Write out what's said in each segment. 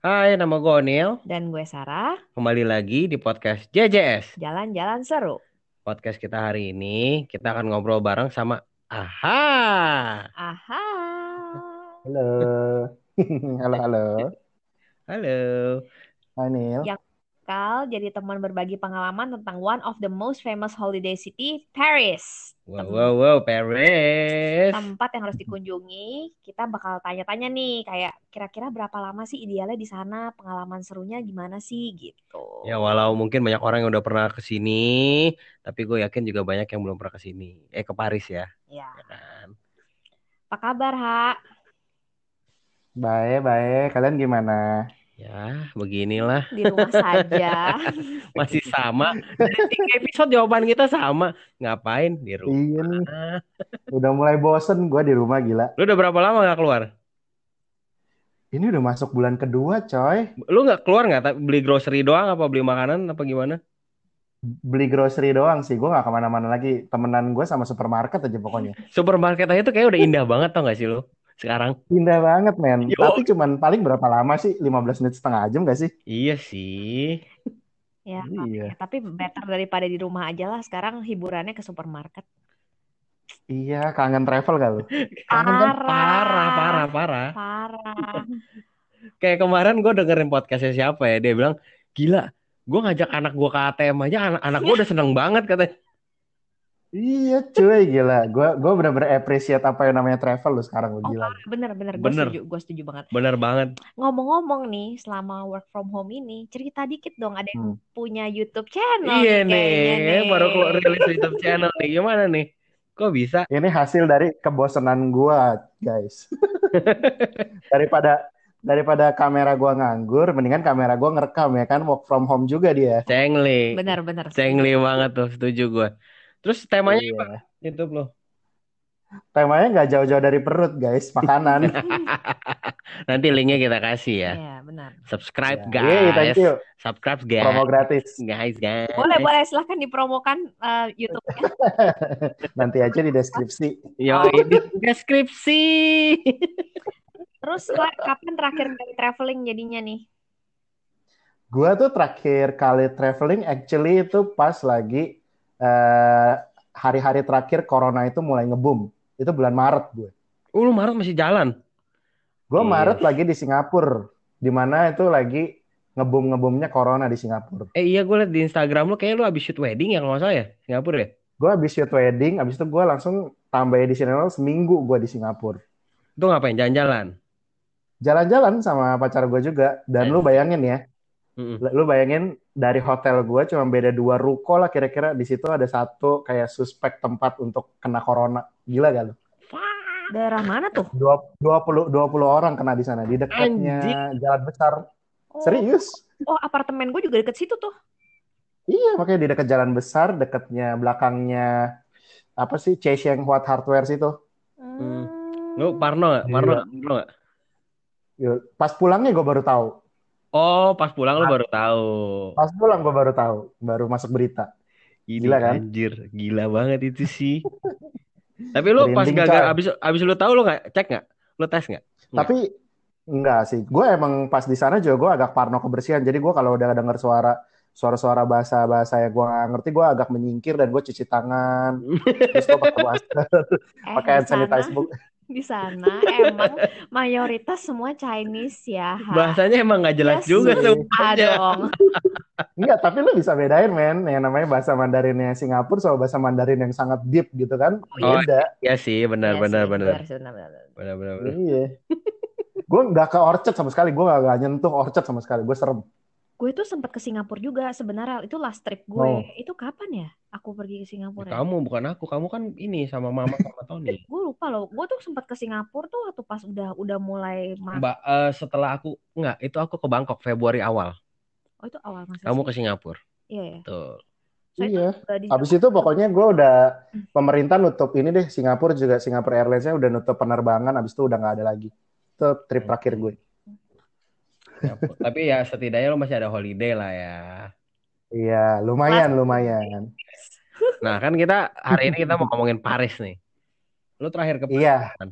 Hai, nama gue Onil. Dan gue Sarah, Kembali lagi di podcast JJS. jalan-jalan seru. Podcast kita hari ini, kita akan ngobrol bareng sama Aha. Aha. Halo. halo, halo. Halo. Hai Nil. Yang bakal jadi teman berbagi pengalaman tentang one of the most famous holiday city, Paris. Wow, Tem- wow, wow, Paris. Tempat yang harus dikunjungi. Kita bakal tanya-tanya nih, kayak kira-kira berapa lama sih idealnya di sana, pengalaman serunya gimana sih gitu. Ya, walau mungkin banyak orang yang udah pernah ke sini, tapi gue yakin juga banyak yang belum pernah ke sini. Eh, ke Paris ya, Ya. ya kan? Apa kabar, Ha? Baik, baik. Kalian gimana? Ya, beginilah. Di rumah saja. Masih sama. Dari tiga episode jawaban kita sama. Ngapain di rumah? Iya nih. Udah mulai bosen gue di rumah gila. Lu udah berapa lama gak keluar? Ini udah masuk bulan kedua, coy. Lu nggak keluar nggak? Tapi Beli grocery doang apa beli makanan apa gimana? Beli grocery doang sih. Gue gak ke mana-mana lagi. Temenan gue sama supermarket aja pokoknya. Supermarket aja tuh kayak udah indah banget tau gak sih lu sekarang? Indah banget, men. Yo. Tapi cuman paling berapa lama sih? 15 menit setengah jam gak sih? Iya sih. Ya, Iya. ya, tapi better daripada di rumah aja lah. Sekarang hiburannya ke supermarket. Iya, kangen travel gak lu? Kangen kan? Parah, parah, parah. Parah. Kayak kemarin gue dengerin podcastnya siapa ya, dia bilang, gila, gue ngajak anak gue ke ATM aja, anak, anak gue udah seneng banget katanya. Iya, cuy, gila. Gue gue bener-bener appreciate apa yang namanya travel lu sekarang. Lu Oh, gila. bener bener gue Bener. setuju gue setuju banget Bener banget. ngomong-ngomong nih selama work from home ini cerita dikit dong ada yang Hmm. punya YouTube channel iya nih nih, nih. baru keluar rilis YouTube channel nih. Gimana nih? Kok bisa? Ini hasil dari kebosanan gua, guys. daripada daripada kamera gua nganggur, mendingan kamera gua ngerekam ya kan work from home juga dia. Cengli. bener bener Cengli banget tuh, setuju gue. Terus temanya Iya. apa? YouTube lo? Temanya nggak jauh-jauh dari perut, guys, makanan. Nanti linknya kita kasih ya. Iya benar Subscribe Ya. Guys. thank you. Subscribe guys. Promo gratis. Guys, guys. boleh boleh silahkan dipromokan eh, YouTube-nya Nanti aja di deskripsi. Yo, Oh. ini deskripsi. terus kapan terakhir kali traveling jadinya nih Gua tuh terakhir kali traveling actually itu pas lagi eh, hari-hari terakhir corona itu mulai ngebum. Itu bulan Maret gue. Oh, lu Maret masih jalan. Gue Iya. Maret lagi di Singapura, di mana itu lagi ngebum-ngebumnya corona di Singapura. Eh iya gue liat di Instagram lu kayak lu abis shoot wedding ya kalau nggak salah ya Singapura ya. Gue habis shoot wedding, habis itu gue langsung tambah additional seminggu gue di Singapura. Itu ngapain jalan-jalan? Jalan-jalan sama pacar gue juga. Dan lu bayangin ya, Mm-mm. lu bayangin dari hotel gue cuma beda dua ruko lah kira-kira. Di situ ada satu kayak suspek tempat untuk kena corona. Gila gak lu? daerah mana tuh Dua- 20, 20 orang kena di sana. Di dekatnya jalan besar. oh, Serius? oh apartemen gue juga deket situ tuh Iya, makanya di dekat jalan besar, dekatnya belakangnya apa sih Chesheng Huat Hardware situ. Hmm. Lu Parno nggak? Parno Iya. nggak? Parno nggak? Yuk, Pas pulangnya gue baru tahu. Oh pas pulang lu baru tahu. Pas pulang gue baru tahu, baru masuk berita. Ini Gila kan? Anjir, gila banget itu sih. Tapi lu pas gagal abis abis lu tahu lu nggak cek nggak? Lu tes nggak? Tapi enggak sih, gue emang pas di sana juga gue agak parno kebersihan. Jadi gue kalau udah dengar suara suara-suara bahasa-bahasa yang gue nggak ngerti, gue agak menyingkir dan gue cuci tangan. Terus gue pakai masker, eh pakai hand sanitizer. di sana emang mayoritas semua Chinese ya Ha. Bahasanya emang nggak jelas Iya juga semuanya. Ah, dong Enggak, tapi lu bisa bedain men, yang namanya bahasa Mandarinnya Singapura sama bahasa Mandarin yang sangat deep gitu kan, Oh, beda. Iya sih, benar Iya benar sih, benar. benar, benar, benar. Benar benar benar. Iya. gue nggak ke Orchard sama sekali, gue nggak nggak nyentuh Orchard sama sekali, gue serem. Gue tuh sempat ke Singapura juga sebenarnya itu last trip gue Oh. itu kapan ya aku pergi ke Singapura ya? Kamu bukan aku, kamu kan ini sama mama sama Tony. gue lupa loh gue tuh sempat ke Singapura tuh waktu pas udah udah mulai Mbak, eh, setelah aku nggak, itu aku ke Bangkok Februari awal. oh itu awal masa Kamu sih? ke Singapura. iya ya Tuh. So, itu Iya. di Habis itu pokoknya gue udah pemerintah nutup ini deh Singapura juga Singapura Airlines-nya udah nutup penerbangan habis itu udah nggak ada lagi. Itu trip terakhir gue. Ya, tapi ya setidaknya lo masih ada holiday lah ya. Iya, lumayan lumayan. Nah kan kita hari ini kita mau ngomongin Paris nih. Lo terakhir ke Paris Iya. kapan?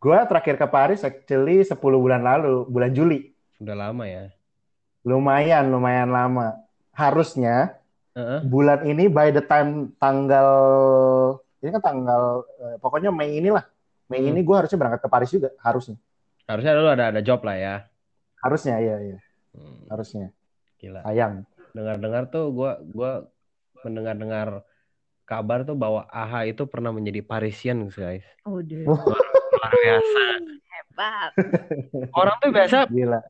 Gue terakhir ke Paris actually 10 bulan lalu, bulan Juli. Udah lama ya. Lumayan, lumayan lama. Harusnya Heeh. bulan ini by the time tanggal ini kan tanggal eh, pokoknya Mei inilah. Mei Hmm. ini gue harusnya berangkat ke Paris juga, harusnya. Harusnya lu ada ada job lah ya. Harusnya iya iya, Hmm, harusnya. gila. Sayang. Dengar-dengar tuh gua gua mendengar-dengar kabar tuh bahwa AHA itu pernah menjadi Parisian guys. Udah. Luar biasa. Hebat. Orang tuh biasa Gila.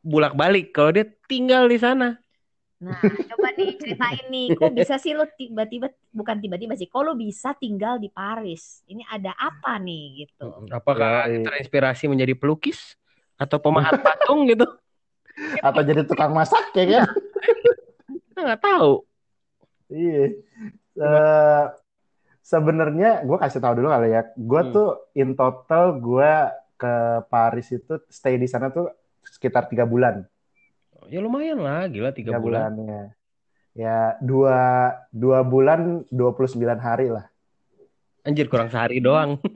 bulak-balik kalau dia tinggal di sana. Nah, coba nih ceritain nih, kok bisa sih lo tiba-tiba, bukan tiba-tiba sih, kok lo bisa tinggal di Paris? Ini ada apa nih gitu? Apakah Yoi. terinspirasi menjadi pelukis atau pemahat patung gitu? Atau jadi tukang masak ya kan? Kita nggak tahu. Iya. Eh, Sebenarnya gue kasih tahu dulu kali ya. Gue Hmm. tuh in total gue ke Paris itu stay di sana tuh sekitar tiga bulan. Ya lumayan lah, gila tiga Tiga bulan. bulan ya. Ya dua dua bulan 29 hari lah. Anjir kurang sehari doang.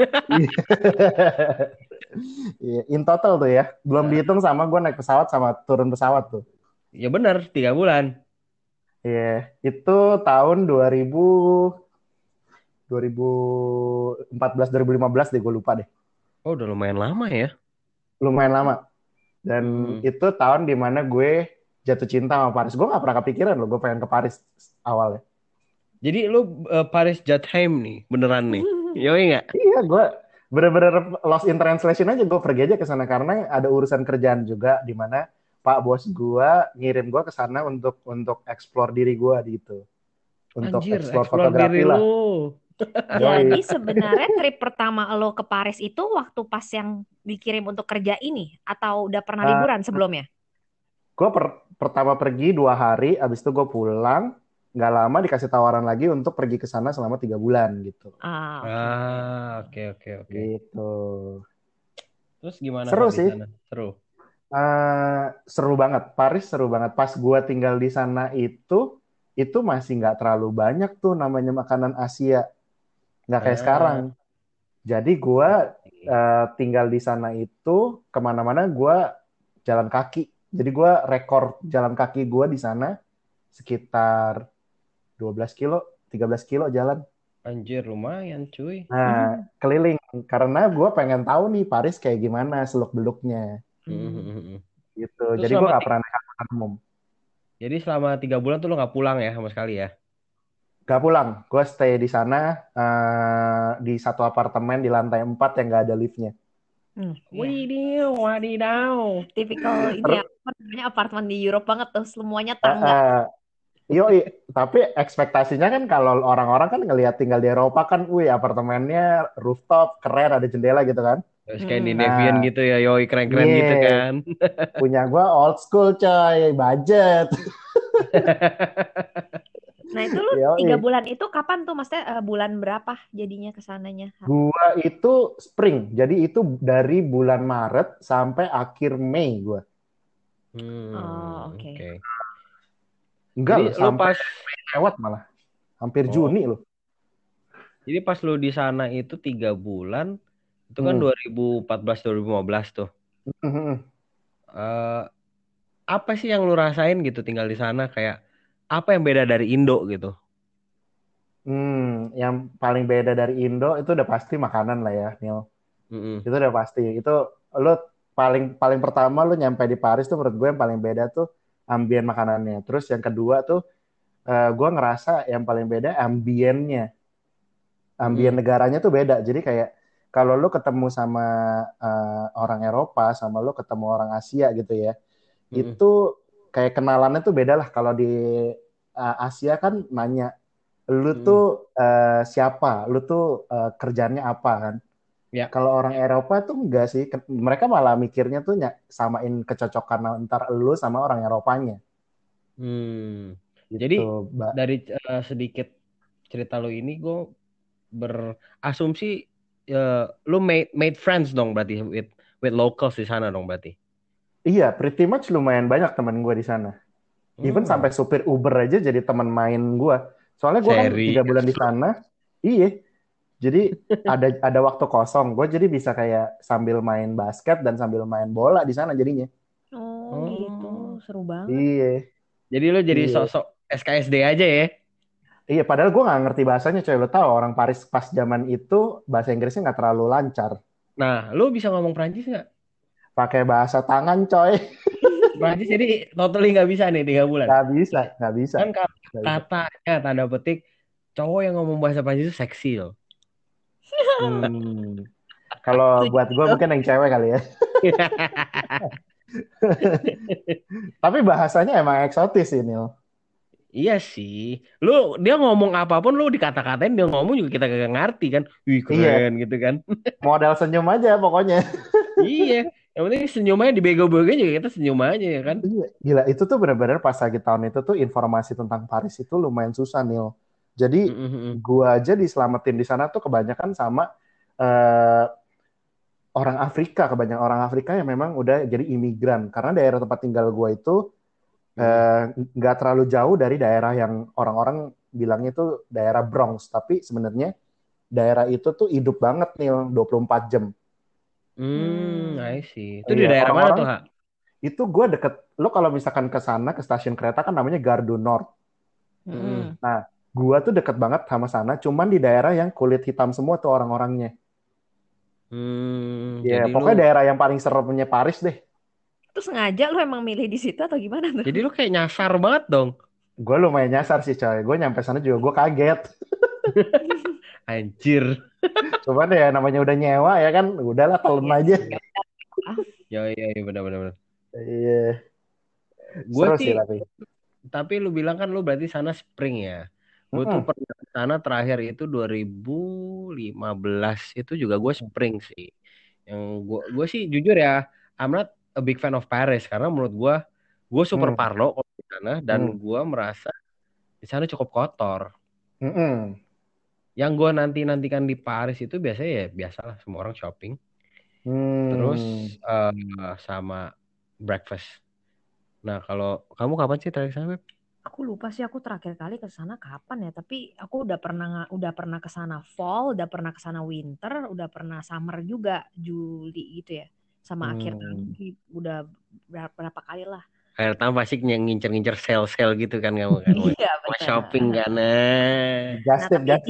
Iya, in total tuh ya. Belum Nah. dihitung sama gue naik pesawat sama turun pesawat tuh. Ya benar, tiga bulan. Iya, itu tahun 2000 2014 2015 deh gue lupa deh. Oh udah lumayan lama ya. Lumayan lama. Dan Hmm. itu tahun di mana gue jatuh cinta sama Paris. Gue gak pernah kepikiran loh gue pengen ke Paris awalnya. Jadi lu eh, Paris Jatheim nih, beneran nih. Yoi nggak? Iya, gue bener-bener lost in translation aja. Gue pergi aja ke sana karena ada urusan kerjaan juga di mana Pak bos gue ngirim gue ke sana untuk untuk explore diri gue gitu. Untuk Anjir, explore explore fotografi diri lah. lu. Jadi sebenarnya trip pertama lo ke Paris itu waktu pas yang dikirim untuk kerja ini atau udah pernah Ah. liburan sebelumnya? Gue per- pertama pergi dua hari, abis itu gue pulang. Nggak lama dikasih tawaran lagi untuk pergi ke sana selama tiga bulan gitu. Ah, oke. Ah, oke oke. Gitu. Terus gimana Seru sih. sana? Seru. Eh, seru banget. Paris seru banget. Pas gue tinggal di sana itu, itu masih nggak terlalu banyak tuh namanya makanan Asia. Nggak kayak Ah. sekarang. Jadi gue eh, tinggal di sana itu ke mana-mana gue jalan kaki. Jadi gue rekor jalan kaki gue di sana sekitar 12 kilo, 13 kilo jalan. Anjir lumayan cuy. Nah, keliling. Karena gue pengen tahu nih Paris kayak gimana seluk-beluknya. Hmm. Gitu. Terus Jadi gue ti- pernah naik angkutan umum. Jadi selama tiga bulan tuh lu nggak pulang ya sama sekali ya? Gak pulang. Gue stay di sana eh, di satu apartemen di lantai 4 yang gak ada liftnya. Hmm. Wadidaw, wadidaw. Tipikal ini ya, apa namanya apartemen di Europe banget tuh, semuanya tangga. Eh, Yoi, tapi ekspektasinya kan kalau orang-orang kan ngelihat tinggal di Eropa kan, wih apartemennya rooftop, keren, ada jendela gitu kan. Scandinavian Nah. gitu ya, yoi keren-keren Iya. gitu kan. Punya gue old school coy, budget. Nah itu lu Yoi. tiga bulan itu kapan tuh maksudnya eh, bulan berapa jadinya ke sananya? Gua itu spring, jadi itu dari bulan Maret sampai akhir Mei gua. Hmm, Oh, oke. Enggak Jadi loh, sampai pas lewat malah. Hampir Oh. Juni loh. jadi pas lu di sana itu tiga bulan, itu kan Hmm. 2014 2015 tuh. Mhm. Eh, apa sih yang lu rasain gitu tinggal di sana kayak apa yang beda dari Indo gitu? Hmm, yang paling beda dari Indo itu udah pasti makanan lah ya, Neil. Mm-mm. Itu udah pasti. Itu lu paling paling pertama lu nyampe di Paris tuh menurut gue yang paling beda tuh ambien makanannya. Terus yang kedua tuh eh, gue ngerasa yang paling beda ambiennya. Ambien Hmm. negaranya tuh beda. Jadi kayak kalau lu ketemu sama eh, orang Eropa sama lu ketemu orang Asia gitu ya. Mm-mm. Itu kayak kenalannya tuh beda lah. Kalau di eh, Asia kan nanya lu Hmm. tuh eh, siapa? Lu tuh eh, kerjanya apa kan? Ya. Kalau orang Eropa tuh enggak sih. Mereka malah mikirnya tuh ny- samain kecocokan antar lu sama orang Eropanya. Hmm. Gitu, Jadi, Mbak. Dari eh, sedikit cerita lu ini gue berasumsi eh, lu made made friends dong berarti with with locals di sana dong berarti. Iya, pretty much lumayan banyak teman gue di sana. Even Hmm. sampai supir Uber aja jadi teman main gue. Soalnya gue kan tiga bulan di sana. Iya. Jadi ada ada waktu kosong. Gue jadi bisa kayak sambil main basket dan sambil main bola di sana jadinya. Oh, Oh, gitu. Seru banget. Iya. Jadi lu jadi Iya. sosok SKSD aja ya? Iya, padahal gue nggak ngerti bahasanya, coy. Lo tau orang Paris pas zaman itu bahasa Inggrisnya nggak terlalu lancar. Nah, lu bisa ngomong Prancis nggak? Pakai bahasa tangan, coy. Prancis jadi totally nggak bisa nih tiga bulan. Nggak bisa, nggak bisa. Kan katanya tanda petik cowok yang ngomong bahasa Prancis itu seksi loh. Hmm. Kalau buat gue mungkin yang cewek kali ya. Tapi bahasanya emang eksotis sih, Nil. Iya sih. Lu dia ngomong apa pun lu dikata-katain dia ngomong juga kita kagak ngerti kan. Wih keren gitu kan. Modal senyum aja pokoknya. iya. Yang penting senyumnya dibego-begoin juga kita senyum aja ya kan. Iya, Gila, itu tuh benar-benar pas lagi tahun itu tuh informasi tentang Paris itu lumayan susah, Nil. Jadi Mm-mm. gua aja diselamatin di sana tuh kebanyakan sama eh, orang Afrika, kebanyakan orang Afrika yang memang udah jadi imigran. Karena daerah tempat tinggal gua itu eh, nggak terlalu jauh dari daerah yang orang-orang bilangnya itu daerah Bronx, tapi sebenarnya daerah itu tuh hidup banget nih 24 jam. Hmm, Hmm. I see. Itu Iya, di daerah mana tuh, Ha? Itu gue deket, lo kalau misalkan ke sana ke stasiun kereta kan namanya Gare du Nord. Mm. Gua tuh deket banget sama sana, cuman di daerah yang kulit hitam semua tuh orang-orangnya. Hmm, Ya, jadi pokoknya lu daerah yang paling seremnya Paris deh. Terus sengaja lu emang milih di situ atau gimana tuh? jadi lu kayak nyasar banget dong. Gue lumayan nyasar sih coy. Gue nyampe sana juga gue kaget. Anjir. Cuman ya namanya udah nyewa ya kan, udahlah telan aja. Ya iya iya benar benar benar. Iya. Gue sih tapi. tapi lu bilang kan lu berarti sana spring ya. Gue tuh Mm-mm. pernah ke sana terakhir itu 2015 itu juga gue spring sih. Yang gue gue sih jujur ya, I'm not a big fan of Paris karena menurut gue gue super Hmm. parno kalau di sana dan Hmm. gue merasa di sana cukup kotor. Mm-mm. Yang gue nanti nantikan di Paris itu biasanya ya biasalah semua orang shopping, Hmm. terus eh, sama breakfast. Nah kalau kamu kapan sih terakhir sana? Beb? Aku lupa sih aku terakhir kali ke sana kapan ya, tapi aku udah pernah udah pernah ke sana fall, udah pernah ke sana winter, udah pernah summer juga Juli gitu ya. Sama akhir Hmm. tahun sih, udah berapa, berapa kali lah. Akhir tahun pasti yang ngincer-ngincer sale-sale gitu kan kamu kan. Iya, Mau betul. shopping kan? Nah. Just Nah, just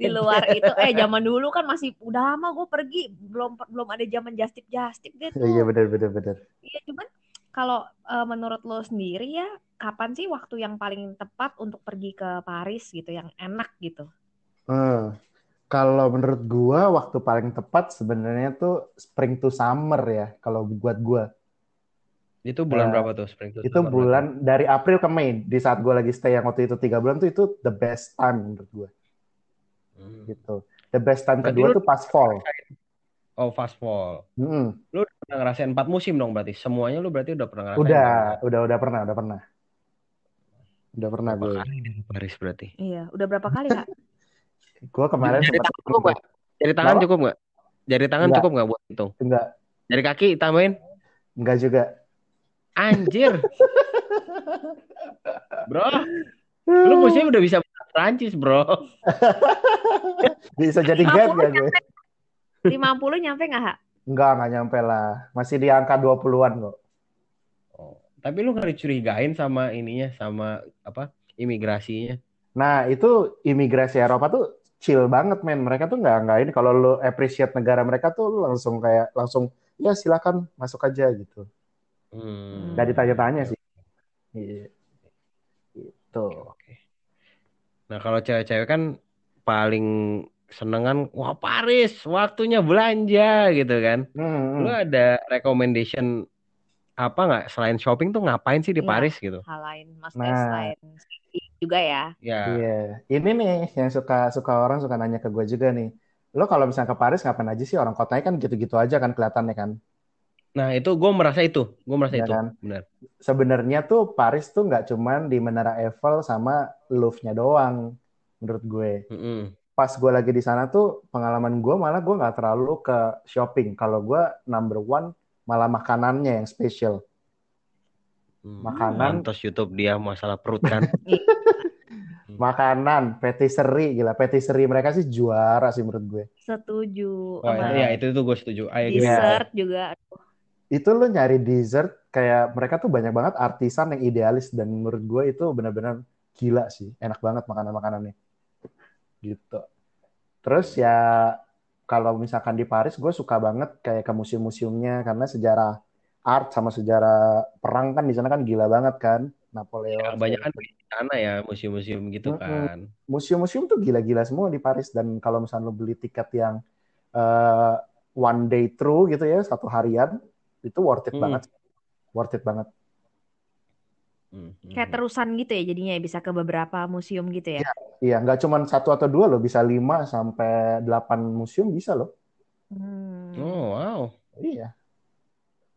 di luar, itu eh zaman dulu kan masih udah lama gue pergi belum belum ada zaman just tip just tip deh tuh. Iya bener bener bener. Iya, cuman kalau eh, menurut lo sendiri ya kapan sih waktu yang paling tepat untuk pergi ke Paris gitu yang enak gitu? Hmm. Kalau menurut gua waktu paling tepat sebenarnya tuh spring to summer ya. Kalau buat gua Itu bulan Eh, berapa tuh spring to itu summer berarti? bulan dari April ke Mei. Di saat gua lagi stay yang waktu itu tiga bulan tuh itu the best time menurut gua Hmm. gitu. The best time Berarti kedua lu- tuh pas fall. Oh fast fall. Mm-mm. Lu udah pernah ngerasain empat musim dong berarti? Semuanya lu berarti udah pernah ngerasain? Udah, kan? udah, udah pernah, udah pernah. Udah pernah Berapa gue. kali di Paris berarti? Iya, udah berapa kali kak? Gue kemarin Jari sempat tangan cukup nggak? Jari tangan Kenapa? cukup nggak? Jari tangan cukup nggak buat hitung? enggak, Jari kaki tambahin? enggak juga. Anjir. Bro, lu musim udah bisa Prancis, bro. Bisa jadi guide gak gue? 50 nyampe nggak kak? Enggak, enggak nyampe lah. Masih di angka 20-an kok. Oh, tapi lu nggak dicurigain sama ininya, sama apa? Imigrasinya. Nah, itu imigrasi Eropa tuh chill banget, men. Mereka tuh nggak nggak ini kalau lu appreciate negara mereka tuh lu langsung kayak langsung ya silakan masuk aja gitu. Hmm. Nggak ditanya-tanya sih. Iya. Gitu. Oke. Nah, kalau cewek-cewek kan paling seneng kan, wah Paris, waktunya belanja gitu kan. Hmm, Lu hmm. ada recommendation apa nggak selain shopping tuh ngapain sih di Iya. Paris gitu? Hal lain, maksudnya Nah. selain juga ya. Ya, Iya, ini nih yang suka suka orang suka nanya ke gue juga nih. Lo kalau misalnya ke Paris ngapain aja sih? Orang kotanya kan gitu-gitu aja kan kelihatannya kan. nah itu gue merasa itu, gue merasa Iya itu, kan? benar. Sebenarnya tuh Paris tuh nggak cuman di Menara Eiffel sama Louvre-nya doang, menurut gue. Mm-mm. Pas gue lagi di sana tuh pengalaman gue malah gue nggak terlalu ke shopping. Kalau gue number one malah makanannya yang spesial. Hmm, Makanan. Mantos YouTube dia masalah perut kan. Makanan, patisserie, gila. Patisserie mereka sih juara sih menurut gue. Setuju. Sama itu, ya itu tuh gue setuju. Iya. dessert juga. Itu lo nyari dessert kayak mereka tuh banyak banget artisan yang idealis dan menurut gue itu benar-benar gila sih, enak banget makanan-makanannya. Gitu. Terus ya kalau misalkan di Paris gue suka banget kayak ke museum-museumnya karena sejarah art sama sejarah perang kan di sana kan gila banget kan Napoleon. Ya, banyak kan di sana ya museum-museum gitu Mm-mm. kan. Museum-museum tuh gila-gila semua di Paris dan kalau misalnya lo beli tiket yang eh, one day through gitu ya satu harian itu worth it Hmm. banget, worth it banget. Hmm, Kayak terusan gitu ya jadinya ya, bisa ke beberapa museum gitu ya. Iya, nggak cuma satu atau dua loh, bisa lima sampai delapan museum bisa loh. Hmm. Oh wow, Iya,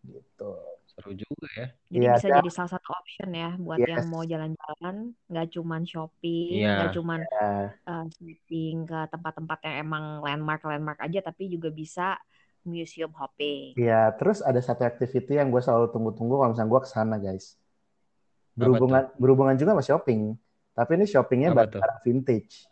gitu. seru juga ya. Jadi Iya, bisa dan- jadi salah satu option ya buat Yes. yang mau jalan-jalan, nggak cuman shopping, Iya. nggak cuman Ya, uh, shopping ke tempat-tempat yang emang landmark-landmark aja, tapi juga bisa museum hopping. Iya, terus ada satu activity yang gue selalu tunggu-tunggu kalau misalnya gue ke sana guys. Berhubungan berhubungan juga sama shopping, tapi ini shoppingnya barang vintage.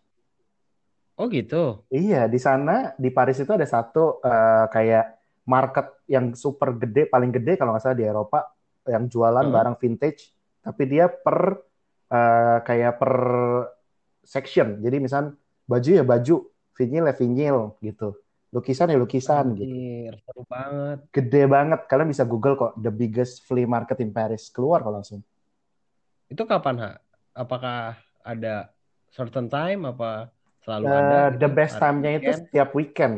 Oh gitu. Iya, di sana di Paris itu ada satu eh, kayak market yang super gede, paling gede kalau nggak salah di Eropa, yang jualan Heeh. barang vintage, tapi dia per eh, kayak per section. Jadi misal baju ya baju, vinyl ya vinyl gitu, lukisan ya lukisan gitu. Anjir, seru banget. Gede banget. Kalian bisa Google kok the biggest flea market in Paris. Keluar kok langsung. Itu kapan, Ha? Apakah ada certain time apa selalu Eh, ada the gitu? best Hari time-nya itu setiap weekend.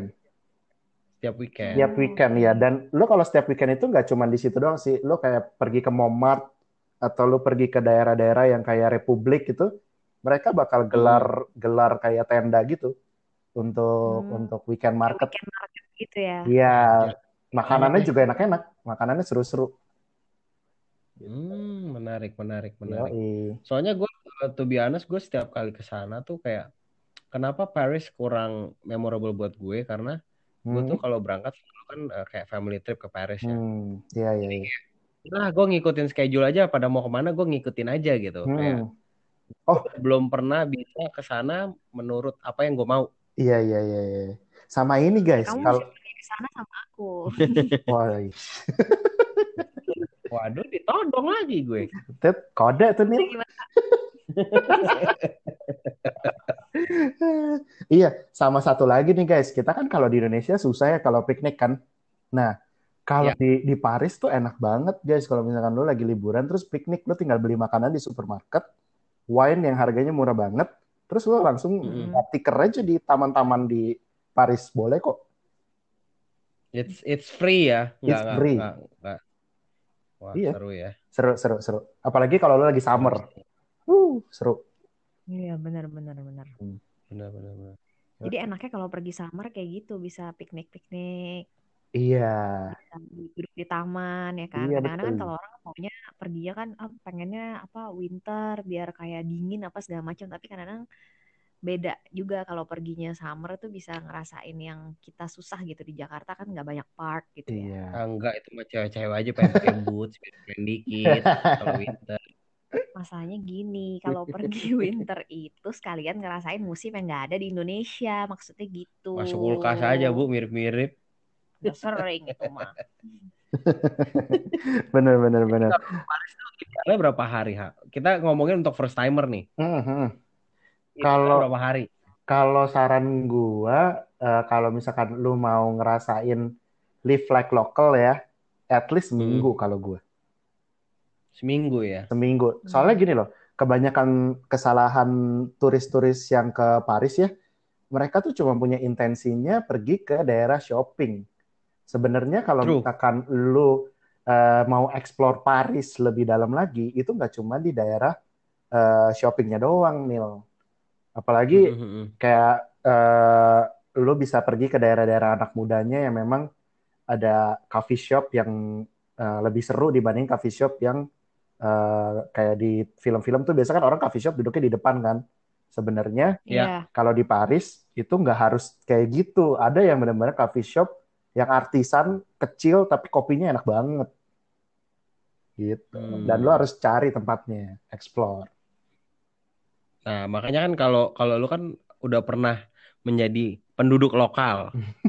Setiap weekend. Setiap weekend ya. Dan lo kalau setiap weekend itu nggak cuma di situ doang sih. Lo kayak pergi ke Montmartre atau lo pergi ke daerah-daerah yang kayak Republik gitu. Mereka bakal gelar gelar kayak tenda gitu untuk Hmm. untuk weekend market. weekend market gitu ya. Iya, Ya. makanannya Oke. juga enak-enak. Makanannya seru-seru. Hmm, menarik, menarik, menarik. Yoi. Soalnya gue, to be honest, gue setiap kali ke sana tuh kayak, kenapa Paris kurang memorable buat gue? Karena gue tuh Hmm. kalau berangkat selalu kan eh, kayak family trip ke Paris ya. Hmm. Iya, iya, iya. Nah, gue ngikutin schedule aja. Pada mau ke mana, gue ngikutin aja gitu. Kayak Hmm. Oh, belum pernah bisa ke sana menurut apa yang gue mau. iya, iya, iya, iya. Sama ini guys, Kamu kalau ke sana sama aku. Wah, Waduh, ditodong lagi gue. Tet, kode tuh nih. Iya, sama satu lagi nih guys. Kita kan kalau di Indonesia susah ya kalau piknik kan. Nah, kalau Ya. di di Paris tuh enak banget guys. Kalau misalkan lo lagi liburan terus piknik, lo tinggal beli makanan di supermarket, wine yang harganya murah banget, terus lo langsung Mm-mm. mm tiker aja di taman-taman di Paris. Boleh kok. It's it's free ya. It's nggak, free. nggak, nggak. Wah, Iya. seru ya. Seru, seru, seru. Apalagi kalau lo lagi summer. Uh, seru. Iya benar benar benar. Benar, benar, benar. Jadi enaknya kalau pergi summer kayak gitu bisa piknik-piknik, Iya. bisa duduk di taman ya kan. Iya, Kadang-kadang kan kalau orang maunya perginya kan ah, pengennya apa winter biar kayak dingin apa segala macam, tapi kadang-kadang beda juga kalau perginya summer tuh bisa ngerasain yang kita susah gitu di Jakarta kan nggak banyak park gitu ya. Iya. Ah, enggak, itu mah cewek-cewek aja pengen pakai boots, keren dikit. Kalau winter. Masalahnya gini, kalau pergi winter itu sekalian ngerasain musim yang nggak ada di Indonesia, maksudnya gitu. Masuk kulkas aja, Bu, mirip-mirip. Udah sering itu mah. Bener, bener, bener. Kalian berapa hari, Ha? Kita ngomongin untuk first timer nih. Mhm. Kira-kira Kalau- berapa hari? Kalau saran gua, eh, kalau misalkan lu mau ngerasain live like local ya, at least seminggu kalau gua. Seminggu ya. Seminggu. Soalnya gini loh, kebanyakan kesalahan turis-turis yang ke Paris ya, mereka tuh cuma punya intensinya pergi ke daerah shopping. Sebenarnya kalau True. misalkan lu eh, mau explore Paris lebih dalam lagi, itu nggak cuma di daerah eh, shoppingnya doang, Nil. Apalagi Mhm. kayak eh, lu bisa pergi ke daerah-daerah anak mudanya yang memang ada coffee shop yang eh, lebih seru dibanding coffee shop yang eh, kayak di film-film tuh biasa kan orang coffee shop duduknya di depan kan. Sebenarnya Ya. Iya. kalau di Paris itu nggak harus kayak gitu. Ada yang benar-benar coffee shop yang artisan kecil tapi kopinya enak banget. Gitu. Hmm. Dan lu harus cari tempatnya, explore. Nah, makanya kan kalau kalau lu kan udah pernah menjadi penduduk lokal.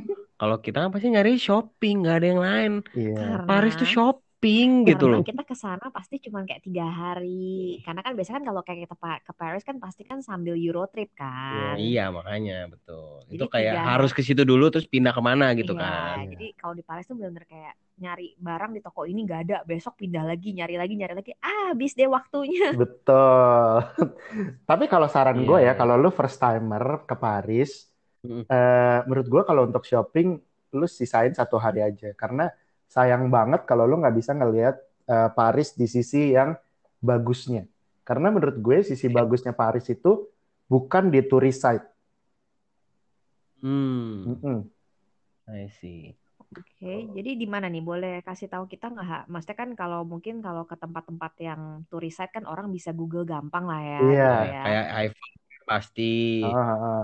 Kalau kita kan pasti nyari shopping, nggak ada yang lain. Iya. Karena Paris tuh shopping. Shopping gitu karena loh. kita ke sana pasti cuma kayak tiga hari karena kan biasanya kan kalau kayak kita ke Paris kan pasti kan sambil Euro trip kan Iya makanya betul. Jadi Itu kayak tiga- harus ke situ dulu terus pindah ke mana gitu Iya, kan. jadi kalau di Paris tuh bener-bener kayak nyari barang di toko ini nggak ada besok pindah lagi nyari lagi nyari lagi ah habis deh waktunya Betul. Tapi kalau saran Iya, gue ya, iya. kalau lu first timer ke Paris, Mm. eh, menurut gue kalau untuk shopping, lu sisain satu hari aja. Karena sayang banget kalau lu nggak bisa ngelihat eh, Paris di sisi yang bagusnya. Karena menurut gue sisi bagusnya Paris itu bukan di tourist site. Hmm, Mm-mm. I see. Oke, jadi di mana nih? Boleh kasih tahu kita nggak? Ha? Maksudnya kan kalau mungkin kalau ke tempat-tempat yang tourist site kan orang bisa Google gampang lah ya, Iya. gitu Kayak, ya. kayak iPhone pasti. Ah, ah, ah.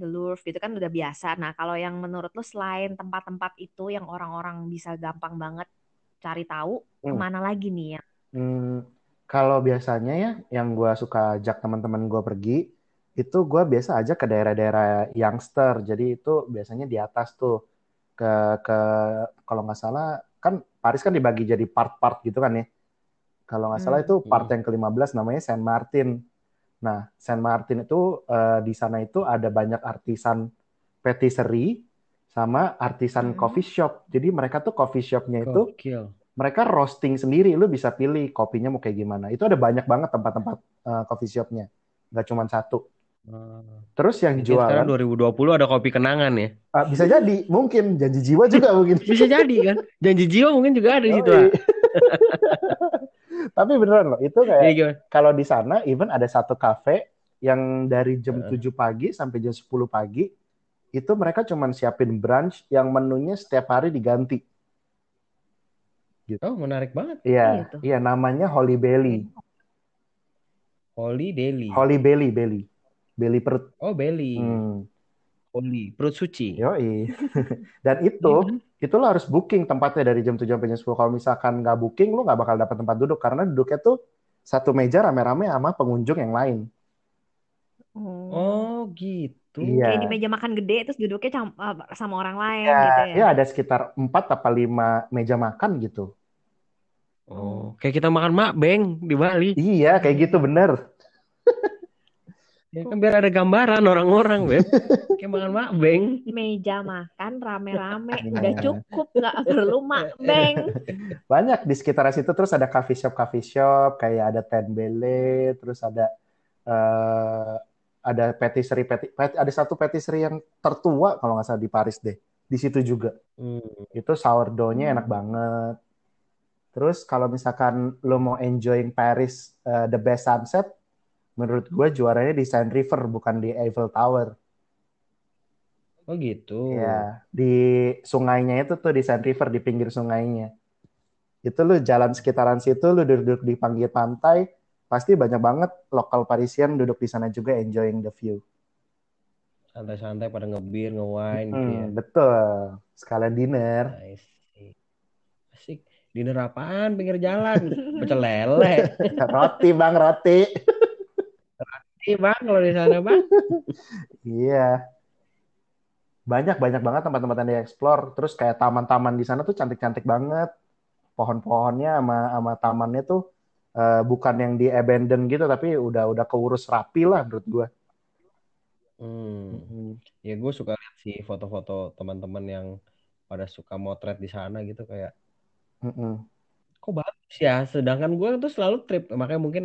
The Louvre gitu kan udah biasa. Nah, kalau yang menurut lu selain tempat-tempat itu yang orang-orang bisa gampang banget cari tahu, Hmm. ke mana lagi nih ya? Hmm, kalau biasanya ya, yang gue suka ajak teman-teman gue pergi, itu gue biasa aja ke daerah-daerah youngster. Jadi itu biasanya di atas tuh ke ke kalau nggak salah kan Paris kan dibagi jadi part-part gitu kan ya. Kalau nggak salah Hmm. itu part Hmm. yang ke-15 namanya Saint Martin. Nah, Saint Martin itu eh, di sana itu ada banyak artisan patisserie sama artisan Hmm. coffee shop. Jadi mereka tuh coffee shopnya itu Gokil. mereka roasting sendiri, lu bisa pilih kopinya mau kayak gimana. Itu ada banyak banget tempat-tempat uh, coffee shopnya, nggak cuma satu. Ah. Terus yang Mungkin sekarang jualan 2020 ada kopi kenangan ya. ah, bisa jadi, mungkin janji jiwa juga mungkin. Bisa jadi kan. Janji jiwa mungkin juga ada di situ. Yoi. Tapi beneran loh, itu kayak gimana? kalau di sana even ada satu cafe yang dari jam Heeh. 7 pagi sampai jam 10 pagi itu mereka cuma siapin brunch yang menunya setiap hari diganti. Oh menarik banget. Iya, Iya tuh. iya namanya Holy Belly. Holy Deli. Holy Belly, belly. Belly perut. Oh belly. Hmm. Holy. Perut suci. Yoi. Dan itu Iya itu lo harus booking tempatnya dari jam 7 sampai jam 10. Kalau misalkan nggak booking, lo nggak bakal dapat tempat duduk karena duduknya tuh satu meja rame-rame sama pengunjung yang lain. Oh. Oh gitu. Iya. Kayak di meja makan gede terus duduknya cam- eh, sama orang lain Ya, gitu ya. ya ada sekitar 4 apa 5 meja makan gitu. Oh, kayak kita makan makbeng di Bali. Iya, kayak gitu bener. Ya kan biar ada gambaran orang-orang, Beb. Kayak makan makbeng. Meja makan rame-rame udah cukup nggak perlu makbeng. Banyak di sekitar situ terus ada coffee shop coffee shop kayak ada Ten Bele, terus ada eh, ada patisserie pati, pati- ada satu patisserie yang tertua kalau nggak salah di Paris deh. Di situ juga. Hmm. Itu sourdough-nya enak Hmm. banget. Terus kalau misalkan lo mau enjoying Paris eh, the best sunset, menurut gue juaranya di Seine River bukan di Eiffel Tower. Oh gitu. Ya, di sungainya itu tuh di Seine River di pinggir sungainya. Itu lu jalan sekitaran situ, lu duduk di pinggir pantai, pasti banyak banget lokal Parisian duduk di sana juga enjoying the view. Santai-santai pada ngebir, nge-wine gitu ya. Hmm, betul. Sekalian dinner. Nice. Asik. Dinner apaan pinggir jalan? Pecel lele. Roti, Bang, roti. Iya bang, kalau di sana bang. Iya. Banyak banyak banget tempat-tempat yang dieksplor. Terus kayak taman-taman di sana tuh cantik-cantik banget. Pohon-pohonnya sama sama tamannya tuh eh, bukan yang di abandon gitu, tapi udah udah keurus rapi lah menurut gua. Hmm. Ya gue suka lihat sih foto-foto teman-teman yang pada suka motret di sana gitu kayak Mm-mm. kok bagus ya. Sedangkan gue tuh selalu trip, makanya mungkin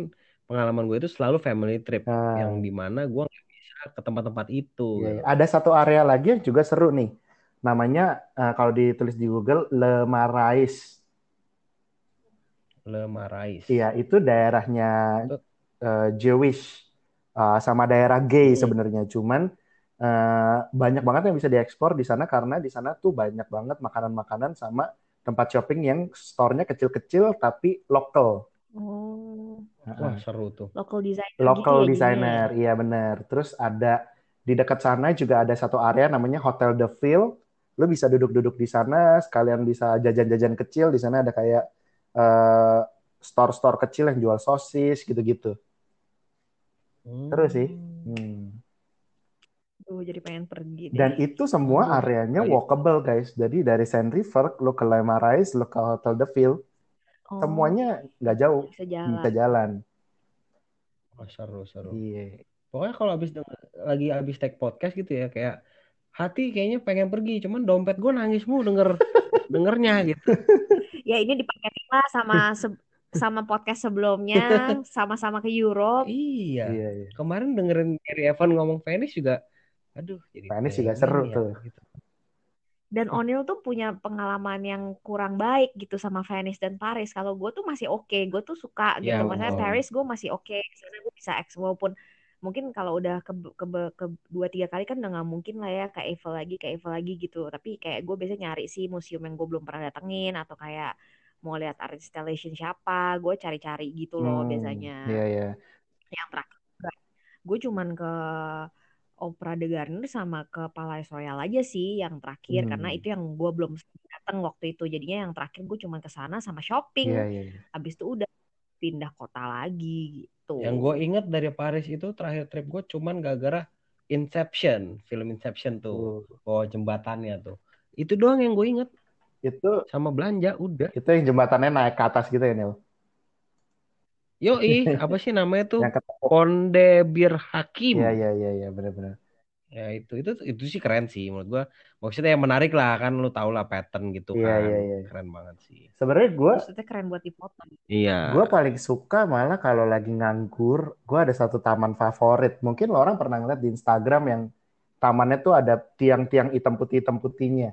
pengalaman gue itu selalu family trip Nah. yang di mana gue nggak bisa ke tempat-tempat itu. Iya, gitu. iya. Ada satu area lagi yang juga seru nih. Namanya eh, kalau ditulis di Google Le Marais. Le Marais. Iya, itu daerahnya eh, Jewish eh, sama daerah gay Hmm. sebenarnya. Cuman eh, banyak banget yang bisa diekspor di sana karena di sana tuh banyak banget makanan-makanan sama tempat shopping yang store-nya kecil-kecil tapi lokal. Oh, Wah seru tuh. local designer Local gitu ya designer, iya bener. Terus ada di dekat sana juga ada satu area namanya Hotel de Ville. Lu bisa duduk-duduk di sana, sekalian bisa jajan-jajan kecil. Di sana ada kayak eh, store-store kecil yang jual sosis gitu-gitu. Terus sih. Hmm. Aduh, jadi pengen pergi deh. Dan itu semua Aduh, areanya kali- walkable guys. Jadi dari Sand River lo ke Lema Rise, lo ke Hotel The Ville, Oh, semuanya nggak jauh, bisa jalan. bisa jalan. Oh, seru seru. Iya. Pokoknya kalau habis lagi habis take podcast gitu ya kayak hati kayaknya pengen pergi, cuman dompet gue nangis mulu denger dengernya gitu. Ya ini dipaketin lah sama se- sama podcast sebelumnya, sama-sama ke Europe. Iya. Iya, iya. Kemarin dengerin Gary Evan ngomong Venice juga, aduh jadi Venice juga seru ya, tuh. gitu. Dan O'Neill tuh punya pengalaman yang kurang baik gitu sama Venice dan Paris. Kalau gue tuh masih oke, gue tuh suka gitu. Ya, Maksudnya betul. Paris gue masih oke, sana gue bisa eks walaupun mungkin kalau udah ke, ke, ke dua tiga kali kan udah nggak mungkin lah ya ke Eiffel lagi ke Eiffel lagi gitu. Tapi kayak gue biasanya nyari sih museum yang gue belum pernah datengin atau kayak mau lihat art installation siapa, gue cari-cari gitu loh Hmm, biasanya. Iya, iya. Yang terakhir gue cuman ke Opera de Garner sama ke Palais Royal aja sih yang terakhir karena Hmm. itu yang gue belum datang waktu itu jadinya yang terakhir gue cuman ke sana sama shopping Iya, iya. iya. habis itu udah pindah kota lagi gitu Yang gue inget dari Paris itu terakhir trip gue cuman gara-gara Inception, film Inception tuh, Tuh. bawa jembatannya tuh. Itu doang yang gue inget Itu sama belanja udah. itu yang jembatannya naik ke atas gitu ya, Nil. Yoi, apa sih namanya tuh? Yang ketemu. Konde Bir Hakim. Iya, iya, iya, iya, benar-benar. Ya itu itu itu sih keren sih menurut gua. Maksudnya yang menarik lah kan lu tau lah pattern gitu Iya, kan. iya, iya. Keren banget sih. Sebenarnya gue maksudnya keren buat dipoto Iya. gue paling suka malah kalau lagi nganggur, gue ada satu taman favorit. Mungkin lo orang pernah ngeliat di Instagram yang tamannya tuh ada tiang-tiang hitam putih hitam putihnya.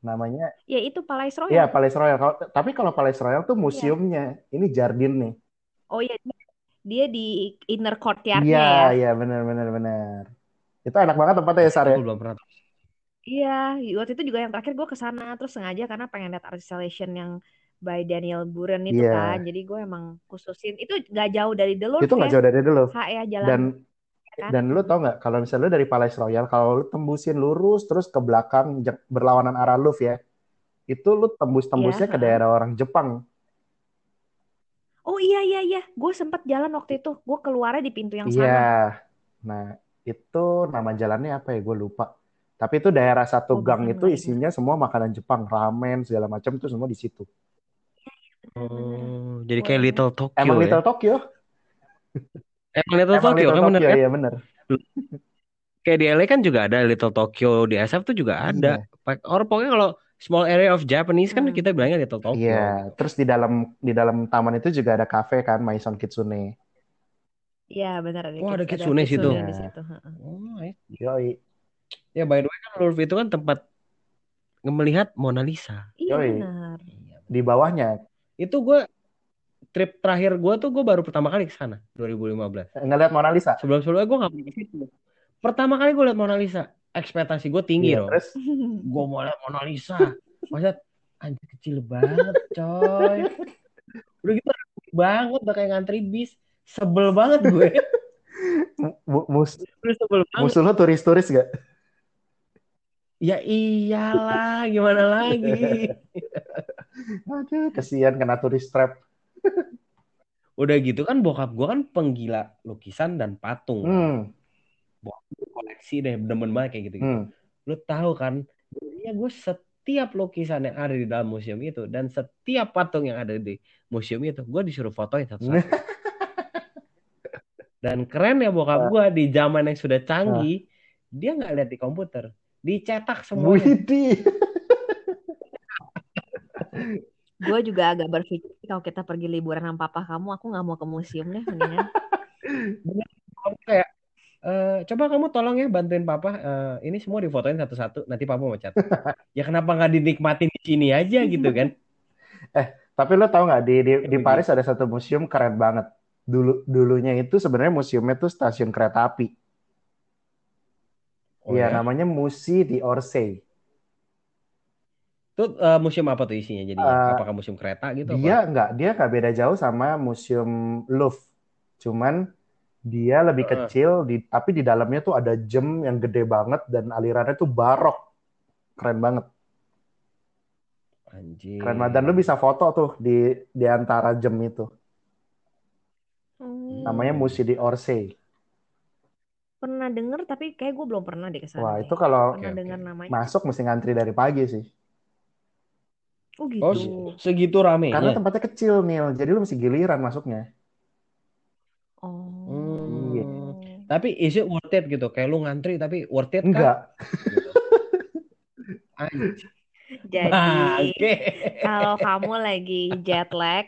Namanya ya itu Palais Royal Iya, Palace Royal. Kalau- tapi kalau Palace Royal tuh museumnya, ini Jardin nih. Oh ya dia, di inner courtyardnya Iya, ya iya, benar, benar, benar. Itu enak banget tempatnya ya, Sar ya? Gua belum pernah. Iya, waktu itu juga yang terakhir gue ke sana terus sengaja karena pengen lihat art installation yang by Daniel Buren itu Iya. kan. Jadi gue emang khususin itu gak jauh dari The Louvre Itu nggak ya. jauh dari dulu. H ya jalan Dan kan? dan lu tau nggak kalau misalnya lu dari Palace Royal, kalau lu tembusin lurus terus ke belakang je- berlawanan arah Louvre ya, itu lu tembus-tembusnya Iya, ke ha. daerah orang Jepang. Oh iya iya iya, gue sempet jalan waktu itu. Gue keluarnya di pintu yang Iya. sama. Nah, itu nama jalannya apa ya? Gue lupa. Tapi itu daerah satu Oh, gang bisa itu isinya semua makanan Jepang, ramen segala macam itu semua di situ. Oh, jadi Gua kayak ingat. Little Tokyo Emang ya. Little Tokyo? Emang Little Emang Tokyo Little kan bener Tokyo, kan? iya bener. Kayak di LA kan juga ada Little Tokyo, di SF tuh juga ada. Iya. Or pokoknya kalau small area of Japanese kan Hmm. kita bilangnya Little Tokyo. Iya, terus di dalam di dalam taman itu juga ada kafe kan, Maison Kitsune. Iya benar ada. Oh, ada kids- kitsune situ. di Iya. situ. Oh, I see. Yoi. Ya by the way kan Louvre itu kan tempat melihat Mona Lisa. Iya Yoi. benar. Di bawahnya Itu gue trip terakhir gue tuh gue baru pertama kali ke sana 2015. ngeliat Mona Lisa. Sebelum-sebelumnya gue nggak pernah ke situ. Pertama kali gue liat Mona Lisa, ekspektasi gue tinggi dong. terus Gue mau liat Mona Lisa. Masa anjir kecil banget, coy. Udah gitu banget, udah kayak ngantri bis. Sebel banget gue. mu- mus Udah sebel banget. musuh lo turis-turis gak? Ya iyalah, gimana lagi. Aduh, kesian kena turis trap. Udah gitu kan bokap gue kan penggila lukisan dan patung. Hmm, Koleksi deh, demen banget kayak gitu-gitu. hmm. Lu tahu kan, ya gue setiap lukisan yang ada di dalam museum itu dan setiap patung yang ada di museum itu, gue disuruh fotoin satu-satu. dan keren ya bokap gue di zaman yang sudah canggih, dia nggak lihat di komputer, dicetak semuanya. Widih. Gue juga agak berpikir kalau kita pergi liburan sama papa kamu, aku nggak mau ke museum deh mendingan. Kayak, "Eh, coba kamu tolong ya bantuin papa, eh, ini semua difotoin satu-satu, nanti papa mau cat. ya kenapa nggak dinikmatin di sini aja gitu kan? Tapi lo tau nggak di di, di. Paris ada satu museum keren banget. Dulu dulunya itu sebenarnya museumnya tuh stasiun kereta api. Oh Iya, ya? namanya Musée d'Orsay. Itu eh, museum apa tuh isinya jadi? Eh, Apakah museum kereta gitu? Dia apa? nggak, dia nggak beda jauh sama museum Louvre. Cuman dia lebih Heeh. kecil, di, tapi di dalamnya tuh ada gem yang gede banget dan alirannya tuh barok. Keren banget. Anjir. Keren banget. Dan lu bisa foto tuh di di antara gem itu. Hmm. Namanya Musée d'Orsay. Pernah denger tapi kayak gue belum pernah deh ke sana. Wah, deh. itu kalau Pernah namanya. masuk mesti ngantri dari pagi sih. Oh gitu. Oh, se- segitu Karena ramenya. tempatnya kecil, Nil. Jadi lu mesti giliran masuknya. Oh. Hmm. Tapi is it worth it gitu? Kayak lu ngantri tapi worth it kah? Enggak. Gitu. Jadi Bangke. kalau kamu lagi jet lag,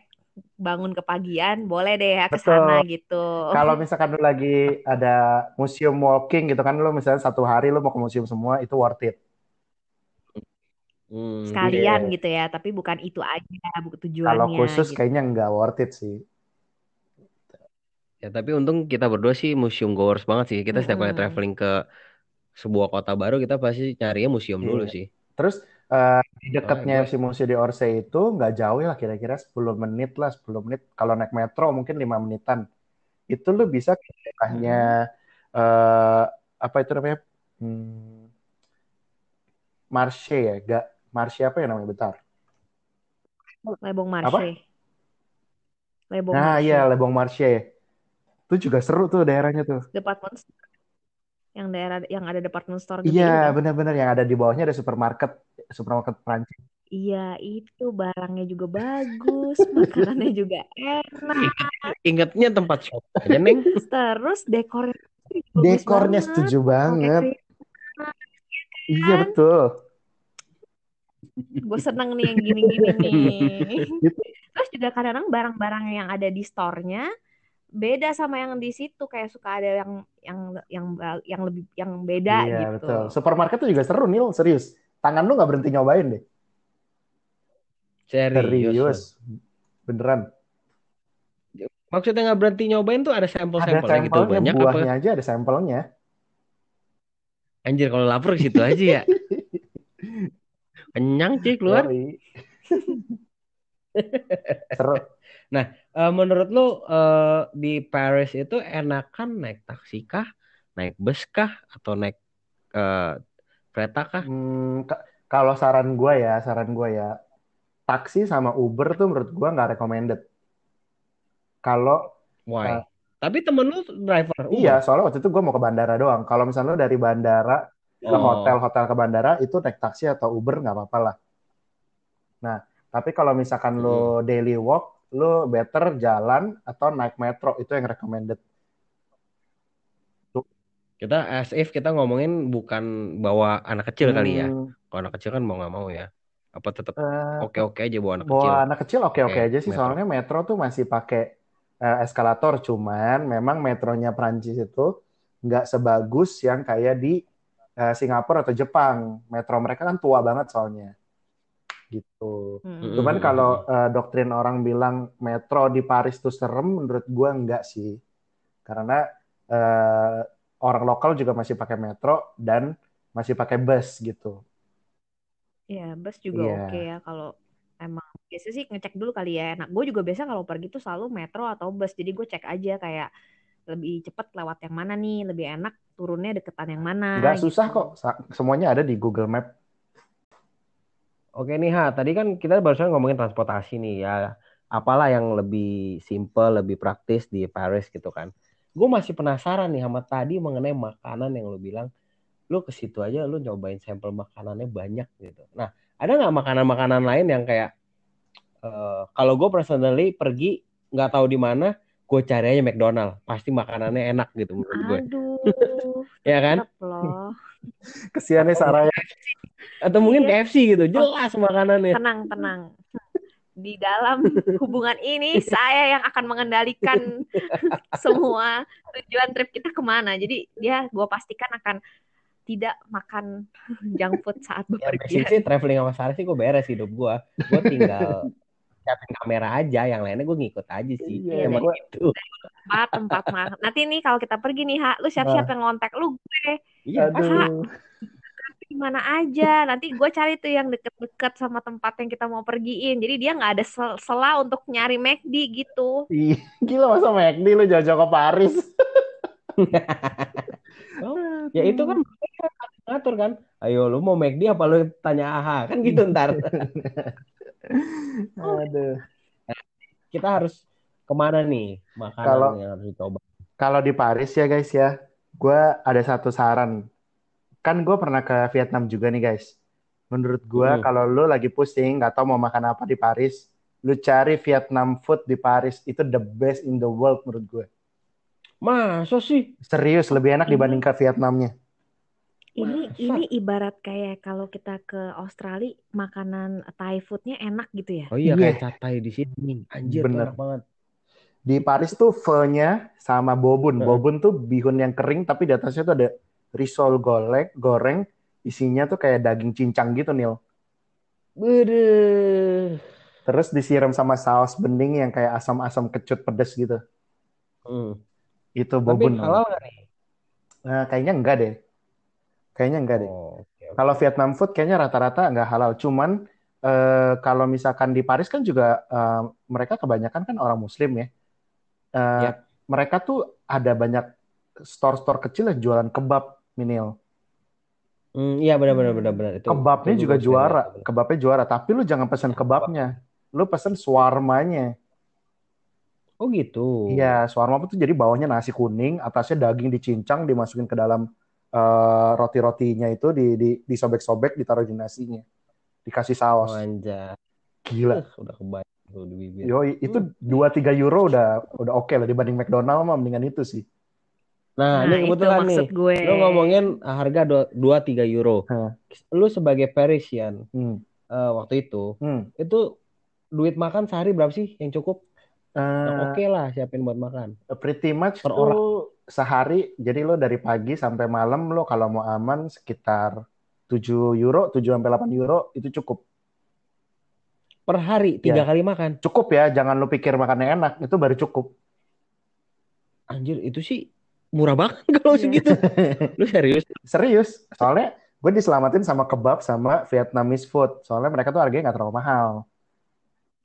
bangun kepagian, boleh deh ya ke sana gitu. Kalau misalkan lu lagi ada museum walking gitu kan, lu misalnya satu hari lu mau ke museum semua, itu worth it. Hmm, Sekalian iya. gitu ya, tapi bukan itu aja bukan Kalau tujuannya khusus gitu. kayaknya nggak worth it sih. Ya, tapi untung kita berdua sih museum goers banget sih. Kita setiap kali Mm-mm. traveling ke sebuah kota baru, kita pasti nyarinya museum dulu Iya. sih. Terus eh, di Soalnya dekatnya gue, si museum di Orsay itu nggak jauh lah kira-kira 10 menit lah 10 menit. Kalau naik metro mungkin 5 menitan. Itu lu bisa ke daerahnya eh apa itu namanya? Hmm, Marche ya? Gak Marche apa ya namanya? Bentar. Lebong Apa? Marche. Lebong Nah, Marche. iya Lebong Marche. Itu juga seru tuh daerahnya tuh. Department store. Yang daerah yang ada department store gede itu Iya, kan? benar-benar yang ada di bawahnya ada supermarket, supermarket Prancis. Iya, itu barangnya juga bagus, makanannya juga enak. ingetnya tempat shop aja, Neng. Terus dekornya bagus Dekornya banget. setuju banget. Iya, kan? betul. Gue seneng nih yang gini-gini nih. Gitu. Terus juga kadang-kadang barang-barang yang ada di store-nya beda sama yang di situ kayak suka ada yang yang yang yang lebih yang beda Iya, gitu. betul. Supermarket tuh juga seru, Nil. Serius. Tangan lu nggak berhenti nyobain deh. Serius. Serius. Beneran. Maksudnya nggak berhenti nyobain tuh ada sampel-sampelnya gitu banyak buahnya apa? aja ada sampelnya. Anjir kalau lapar ke situ aja ya. Kenyang sih keluar. Yoi. Seru. Eh, menurut lu eh, di Paris itu enakan naik taksi kah, naik bus kah, atau naik eh, kereta kah? Hmm, ka- kalau saran gue ya, saran gue ya, taksi sama Uber tuh menurut gue nggak recommended. Kalau Why? eh, Tapi temen lu driver iya, Uber. soalnya waktu itu gue mau ke bandara doang. Kalau misalnya lu dari bandara ke Oh, hotel, hotel ke bandara itu naik taksi atau Uber nggak apa-apa lah. Nah, tapi kalau misalkan Mm-mm. lu daily walk, lu better jalan atau naik metro itu yang recommended. Kita as if kita ngomongin bukan bawa anak kecil kali ya. Hmm, Kalau anak kecil kan mau nggak mau ya. Apa tetap eh, oke-oke aja bawa anak kecil bawa anak kecil oke-oke pakai aja sih, metro. soalnya metro tuh masih pakai eh, eskalator, cuman memang metronya Prancis itu nggak sebagus yang kayak di eh, Singapura atau Jepang. Metro mereka kan tua banget soalnya, gitu. Mm-mm. Cuman Mm-mm. kalau eh, doktrin orang bilang metro di Paris tuh serem, menurut gua enggak sih. Karena eh, orang lokal juga masih pakai metro dan masih pakai bus gitu. Iya, bus juga Iya. oke ya kalau emang biasa sih ngecek dulu kali ya. Nah, gue juga biasa kalau pergi tuh selalu metro atau bus. Jadi gue cek aja kayak lebih cepat lewat yang mana nih, lebih enak turunnya deketan yang mana susah gitu. kok. Sa- Semuanya ada di Google Map. Oke nih Ha, tadi kan kita barusan ngomongin transportasi nih ya. Apalah yang lebih simple, lebih praktis di Paris gitu kan. Gue masih penasaran nih sama tadi mengenai makanan yang lu bilang, lu ke situ aja lu nyobain sampel makanannya banyak gitu. Nah, ada nggak makanan-makanan lain yang kayak eh, kalau gue personally pergi nggak tahu di mana, gue cari aja McDonald, pasti makanannya enak gitu menurut gue, Aduh, ya kan? Kesiannya Atau Sarah ya. Atau mungkin Iya. KFC gitu, jelas makanannya. Tenang, tenang. Di dalam hubungan ini saya yang akan mengendalikan semua tujuan trip kita ke mana. Jadi dia gue pastikan akan tidak makan junk food saat Ya bepergian. basically traveling sama Sarah sih gue beres hidup gue. Gue tinggal siapin kamera aja, yang lainnya gue ngikut aja sih. Iya, Emang gua- gitu. tempat tempat. Nanti nih kalau kita pergi nih, Ha, lu siap-siap yang ngontak lu gue Iya. Aduh. Di mana aja. Nanti gue cari tuh yang deket-deket sama tempat yang kita mau pergiin. Jadi dia nggak ada sel- sela untuk nyari McD gitu. Ih, Gila masa McD lu jauh-jauh ke Paris. Oh, ya itu kan ngatur kan. Ayo lu mau McD apa lu tanya AHA kan gitu ntar. Aduh. Kita harus ke mana nih makanan Kalau- yang harus dicoba. Kalau di Paris ya guys ya, gue ada satu saran. Kan gue pernah ke Vietnam juga nih guys. Menurut gue Hmm. kalau lu lagi pusing nggak tahu mau makan apa di Paris, lu cari Vietnam food di Paris itu the best in the world menurut gue. Masa sih? Serius lebih enak dibanding ke Vietnamnya. Ini Masa? ini ibarat kayak kalau kita ke Australia makanan Thai foodnya enak gitu ya. Oh iya Iya. kayak catai di sini. Anjir, Bener. enak banget. Di Paris tuh pho-nya sama bobun. Bobun tuh bihun yang kering tapi di atasnya tuh ada risol goreng, goreng isinya tuh kayak daging cincang gitu Nil. Beuh. Terus disiram sama saus bening yang kayak asam-asam kecut pedes gitu. Hmm. Itu Tapi bobun. halal nggak nih? Nah, kayaknya enggak deh. Kayaknya enggak deh. Oh, oke, oke. Kalau Vietnam food kayaknya rata-rata enggak halal. Cuman eh, kalau misalkan di Paris kan juga eh, mereka kebanyakan kan orang Muslim ya. Eh, Yap. Mereka tuh ada banyak store-store kecil yang jualan kebab, Minil. Hmm, iya benar-benar Hmm. benar-benar itu. Kebabnya itu juga juara. benar. Kebabnya juara. Tapi lu jangan pesan kebabnya. Lu pesen swarmanya. Oh gitu. Iya, shawarma itu jadi bawahnya nasi kuning, atasnya daging dicincang, dimasukin ke dalam eh, roti-rotinya itu, di, di, disobek-sobek, ditaruh di nasinya, dikasih saus. anjay. Gila. Uh, udah kebayang tuh di bibir. Yoi, itu 2-3 euro udah udah oke lah dibanding McDonald mah mendingan itu sih. Nah, Nah, ini kebetulan nih. gue. Lo ngomongin harga 2-3 euro. Hah. Lu sebagai Parisian Hmm. eh, waktu itu, Hmm. itu duit makan sehari berapa sih yang cukup? Yang Eh, oke lah siapin buat makan. pretty much Per tuh sehari, jadi lo dari pagi sampai malam lo kalau mau aman sekitar 7 euro, 7 sampai 8 euro itu cukup. Per hari tiga Iya. kali makan. Cukup ya, jangan lo pikir makannya enak, itu baru cukup. Anjir, itu sih murah banget kalau Iya. segitu. Lu serius? Serius, soalnya gue diselamatin sama kebab sama Vietnamese food. Soalnya mereka tuh harganya nggak terlalu mahal.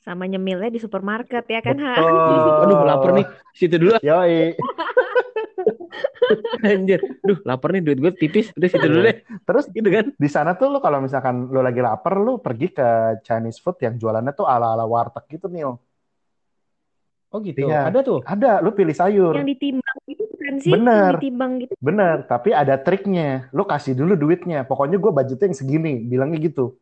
Sama nyemilnya di supermarket ya kan, Ha? Betul. Aduh, lapar nih. Situ dulu. Yoi. Anjir. Duh, lapar nih duit gue tipis. Udah situ dulu deh. Terus Gitu kan. di sana tuh lo kalau misalkan lo lagi lapar, lo pergi ke Chinese food yang jualannya tuh ala-ala warteg gitu, Nil. Oh gitu. Iya. Ada tuh. Ada, lo pilih sayur. Yang ditimbang gitu kan sih? Bener. Yang ditimbang gitu. Bener, tapi ada triknya. Lo kasih dulu duitnya. Pokoknya gue budgetnya yang segini, bilangnya gitu.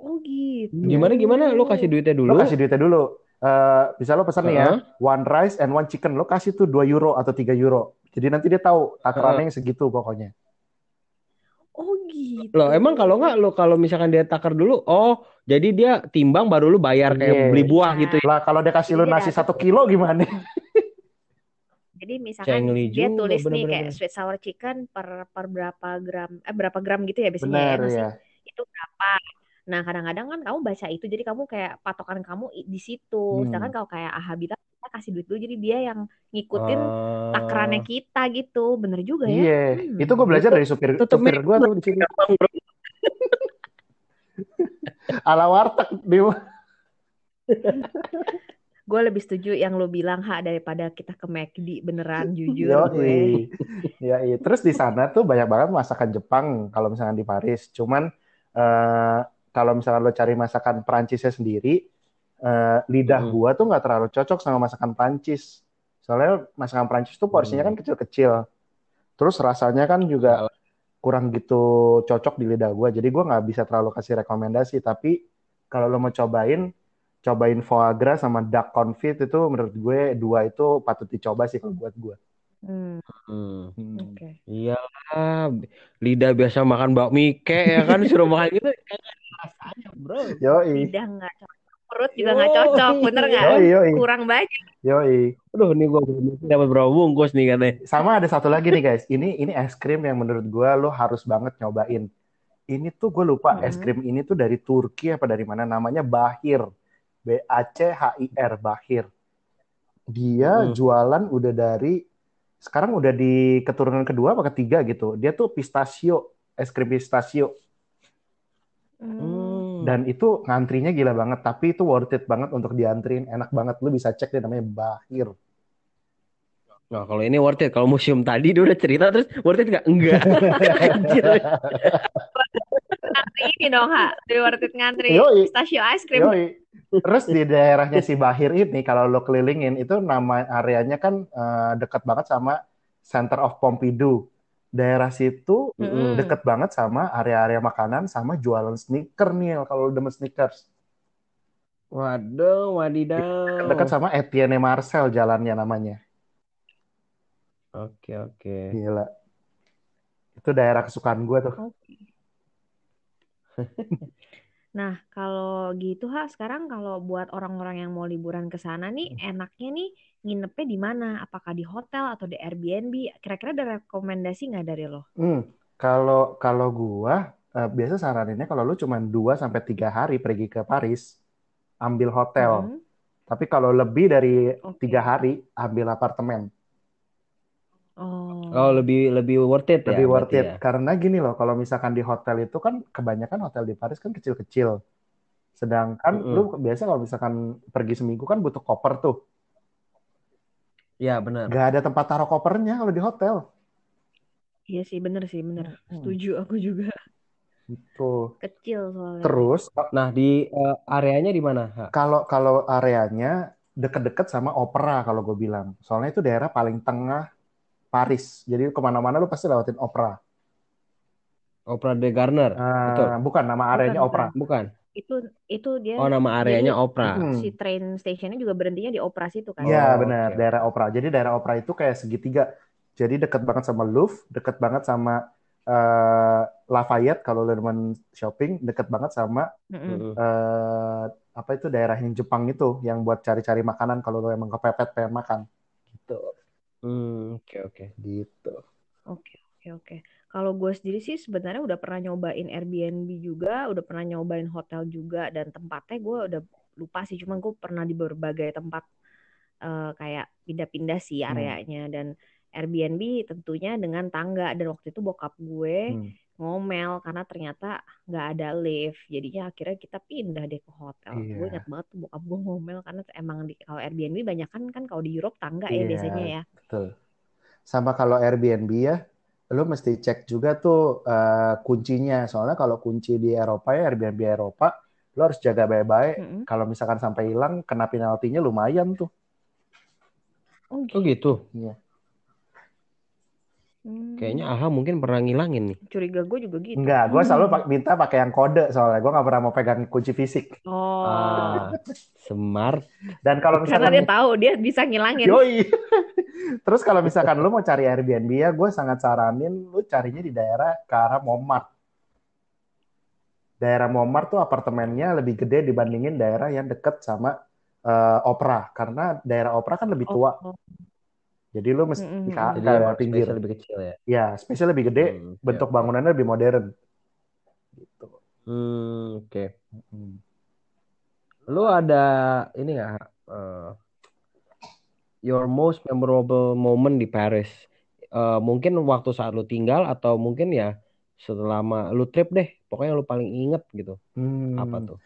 Oh gitu. Gimana gimana? Lu kasih duitnya dulu. Lo kasih duitnya dulu. Eh, bisa lo pesan nih ya, one rice and one chicken. Lo kasih tuh 2 euro atau 3 euro. Jadi nanti dia tahu takarannya yang segitu pokoknya. Oh gitu. Loh, emang kalau nggak lo kalau misalkan dia takar dulu, oh jadi dia timbang baru lu bayar kayak Iya. beli buah gitu. ya. Lah kalau dia kasih dia nasi satu kilo gimana? Jadi misalkan Cengli dia juga, tulis nih bener-bener. kayak sweet sour chicken per per berapa gram eh berapa gram gitu ya biasanya Bener ya ya. itu berapa. Nah kadang-kadang kan kamu baca itu jadi kamu kayak patokan kamu di situ. Hmm. Sedangkan kalau kayak Aha bilang kita kasih duit dulu jadi dia yang ngikutin Ah. takarannya kita gitu. Bener juga ya. Iya, Hmm. itu gue belajar dari supir Tutup supir gue lu. tuh di sini. Ala warteg di Gue lebih setuju yang lo bilang Ha daripada kita ke McD beneran jujur gue. Yoi. Yoi. Terus di sana tuh banyak banget masakan Jepang kalau misalkan di Paris. Cuman eh, kalau misalkan lo cari masakan Perancisnya sendiri, eh, lidah Hmm. gua tuh nggak terlalu cocok sama masakan Prancis. Soalnya masakan Prancis tuh porsinya kan kecil-kecil. Terus rasanya kan juga kurang gitu cocok di lidah gua. Jadi gua nggak bisa terlalu kasih rekomendasi. Tapi kalau lo mau cobain, cobain foie gras sama duck confit itu menurut gue dua itu patut dicoba sih kalau buat gue. Hmm, Hmm. Oke. Iyalah, lidah biasa makan bakmi ke ya kan suruh makan gitu rasanya, Bro. Yoi, Lidah nggak cocok, perut juga nggak cocok, bener nggak? yoi, yoi, Kurang banyak. yoi. Aduh, nih gua dapat berapa bungkus nih katanya. Sama ada satu lagi nih guys. Ini ini es krim yang menurut gue lo harus banget nyobain. Ini tuh gue lupa Hmm. es krim ini tuh dari Turki apa dari mana? Namanya Bahir. B A C H I R Bahir. Dia Hmm. jualan udah dari sekarang udah di keturunan kedua apa ketiga gitu. Dia tuh pistachio, es krim pistachio. Hmm. Dan itu ngantrinya gila banget, tapi itu worth it banget untuk diantrin. Enak banget, lu bisa cek deh namanya Bahir. Nah, kalau ini worth it. Kalau museum tadi dia udah cerita terus worth it nggak? Enggak. Anjir. Ngantri ini dong, Ha. Lebih worth it ngantri Yoi. pistachio ice cream. Yoi. Terus di daerahnya si Bahir ini, kalau lo kelilingin, itu nama areanya kan eh, dekat banget sama Center of Pompidou. Daerah situ Mm-mm. deket banget sama area-area makanan sama jualan sneaker nih kalau demen sneakers. Waduh, wadidaw. Dekat sama Etienne Marcel jalannya namanya. Oke, oke. Gila. Itu daerah kesukaan gue tuh. Nah, kalau gitu ha, sekarang kalau buat orang-orang yang mau liburan ke sana nih, enaknya nih nginepnya di mana? Apakah di hotel atau di Airbnb? Kira-kira ada rekomendasi nggak dari lo? Hmm, kalau kalau gua eh, biasa saraninnya kalau lu cuma 2 sampai 3 hari pergi ke Paris, ambil hotel. Mm-mm. Tapi kalau lebih dari tiga hari, ambil apartemen. Oh. Oh, lebih lebih worth it ya Lebih worth berarti it. ya. Karena gini loh, kalau misalkan di hotel itu kan kebanyakan hotel di Paris kan kecil-kecil. Sedangkan Mm-mm. lu biasa kalau misalkan pergi seminggu kan butuh koper tuh. Ya, benar. Gak ada tempat taruh kopernya kalau di hotel. Iya sih, bener sih, bener. Setuju aku juga. Gitu. Kecil soalnya. Terus Nah, di eh, areanya di mana? Kalau kalau areanya deket-deket sama opera kalau gue bilang. Soalnya itu daerah paling tengah Paris. Jadi ke mana-mana lu pasti lewatin opera. Opera de Garner. Betul. bukan nama areanya Bukan, opera. Bukan. Itu itu dia Oh, nama areanya opera. Hmm. si train stationnya juga berhentinya di operasi itu kan. Iya Oh, benar, oke. daerah opera. Jadi daerah opera itu kayak segitiga. Jadi deket banget sama Louvre, deket banget sama eh, Lafayette kalau lu demen shopping, deket banget sama Mm-mm. Mm-mm. eh, apa itu daerah yang Jepang itu, yang buat cari-cari makanan kalau lu emang kepepet pengen makan. Gitu. Hmm, oke oke. Gitu. Oke, oke, oke. Kalau gue sendiri sih sebenarnya udah pernah nyobain Airbnb juga, udah pernah nyobain hotel juga, dan tempatnya gue udah lupa sih, cuma gue pernah di berbagai tempat eh, kayak pindah-pindah sih Hmm. areanya dan Airbnb tentunya dengan tangga dan waktu itu bokap gue Hmm. Ngomel karena ternyata nggak ada lift, jadinya akhirnya kita pindah deh ke hotel. Gue Iya. ingat banget tuh bokap gue ngomel karena emang di kalau Airbnb banyak kan kan kalau di Europe tangga ya Iya, biasanya ya. betul. Sama kalau Airbnb ya, lu mesti cek juga tuh eh, kuncinya. Soalnya kalau kunci di Eropa ya Airbnb Eropa, lu harus jaga baik-baik. Mm-mm. Kalau misalkan sampai hilang, kena penaltinya lumayan tuh. Oh Oh gitu. Iya. Hmm. Kayaknya Aha mungkin pernah ngilangin nih. Curiga gue juga gitu. Enggak, gue selalu pak- minta pakai yang kode soalnya gue nggak pernah mau pegang kunci fisik. Oh. Ah, smart. Dan kalau Karena misalkan dia tahu dia bisa ngilangin. Yoi. Terus kalau misalkan lu mau cari Airbnb ya, gue sangat saranin lu carinya di daerah ke arah Montmartre. Daerah Montmartre tuh apartemennya lebih gede dibandingin daerah yang deket sama eh, opera. Karena daerah opera kan lebih tua. Oh. Jadi lu mesti ke, Jadi ke emang pinggir. lebih kecil ya. Ya, space lebih gede, Hmm, bentuk oke. bangunannya lebih modern. Gitu. Hmm, oke. Hmm. Lu ada ini nggak? eh, your most memorable moment di Paris? Eh, mungkin waktu saat lu tinggal atau mungkin ya selama lu trip deh. Pokoknya lu paling inget gitu. Hmm. Apa tuh?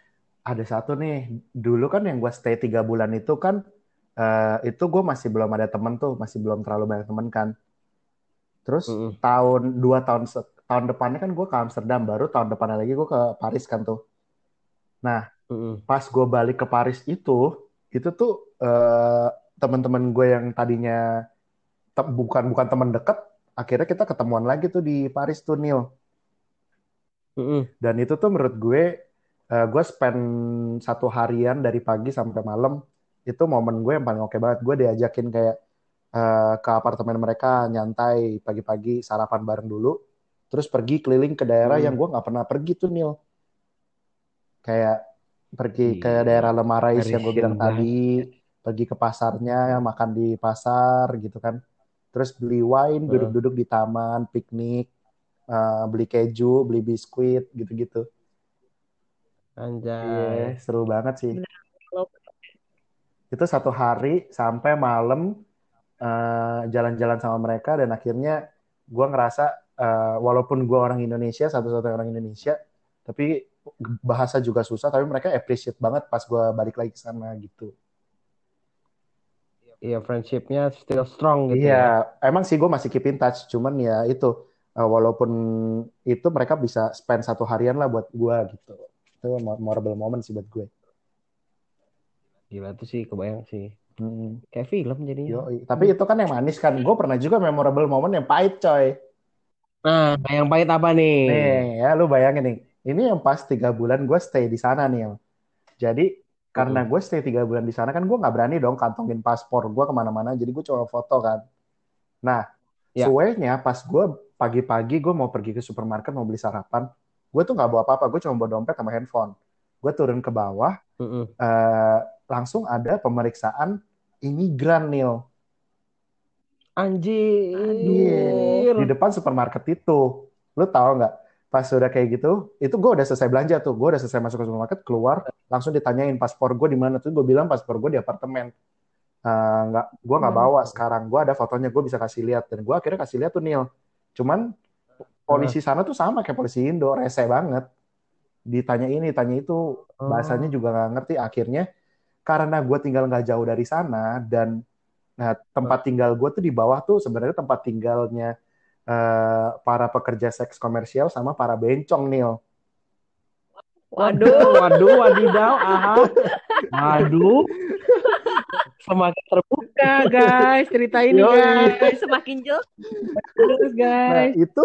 ada satu nih dulu kan yang gue stay tiga bulan itu kan eh, itu gue masih belum ada temen tuh masih belum terlalu banyak temen kan terus Mm-mm. tahun dua tahun tahun depannya kan gue ke Amsterdam baru tahun depannya lagi gue ke Paris kan tuh nah Mm-mm. pas gue balik ke Paris itu itu tuh eh, teman-teman gue yang tadinya te- bukan bukan teman deket akhirnya kita ketemuan lagi tuh di Paris tuh Neil Mm-mm. dan itu tuh menurut gue eh, gue spend satu harian dari pagi sampai malam itu momen gue yang paling oke banget gue diajakin kayak eh, ke apartemen mereka nyantai pagi-pagi sarapan bareng dulu terus pergi keliling ke daerah Hmm. yang gue nggak pernah pergi tuh Neil kayak pergi ke Gila. daerah Lemarais yang gue bilang banget. tadi pergi ke pasarnya makan di pasar gitu kan terus beli wine duduk-duduk di taman piknik eh, beli keju beli biskuit gitu-gitu Anjay. Iya, seru banget sih. Kalau- Itu satu hari sampai malam eh, jalan-jalan sama mereka dan akhirnya gue ngerasa eh, walaupun gue orang Indonesia, satu-satunya orang Indonesia, tapi bahasa juga susah, tapi mereka appreciate banget pas gue balik lagi ke sana gitu. Iya, friendshipnya still strong gitu Iya, ya. emang sih gue masih keep in touch, cuman ya itu eh, walaupun itu mereka bisa spend satu harian lah buat gue gitu. Itu memorable moment sih buat gue. Gila tuh sih kebayang sih. Hmm. Kayak film jadinya. Tapi itu kan yang manis kan. Gue pernah juga memorable moment yang pahit coy. Nah, yang pahit apa nih? Nih ya lu bayangin nih. Ini yang pas tiga bulan gue stay di sana nih. Jadi karena gue stay tiga bulan di sana kan gue nggak berani dong kantongin paspor gue ke mana-mana. Jadi gue coba foto kan. Nah, Ya. suenya pas gue pagi-pagi gue mau pergi ke supermarket mau beli sarapan. Gue tuh nggak bawa apa-apa. Gue cuma bawa dompet sama handphone. Gue turun ke bawah. Mm-mm. eh, langsung ada pemeriksaan imigran Nil. Anjir. Di depan supermarket itu. Lu tahu nggak? Pas sudah kayak gitu, itu gue udah selesai belanja tuh. Gue udah selesai masuk ke supermarket, keluar, langsung ditanyain paspor gue di mana tuh. Gue bilang paspor gue di apartemen. Eh, nggak, gue nggak bawa sekarang. Gue ada fotonya, gue bisa kasih lihat. Dan gue akhirnya kasih lihat tuh Nil. Cuman polisi sana tuh sama kayak polisi Indo, rese banget. Ditanya ini, tanya itu, bahasanya juga nggak ngerti. Akhirnya karena gue tinggal nggak jauh dari sana dan nah tempat tinggal gue tuh di bawah tuh sebenarnya tempat tinggalnya eh, para pekerja seks komersial sama para bencong Nil. Waduh, waduh, wadidaw, aha. Waduh. Semakin terbuka, guys. Cerita ini, Yoi. guys. Semakin jelas. Terus, Nah guys. itu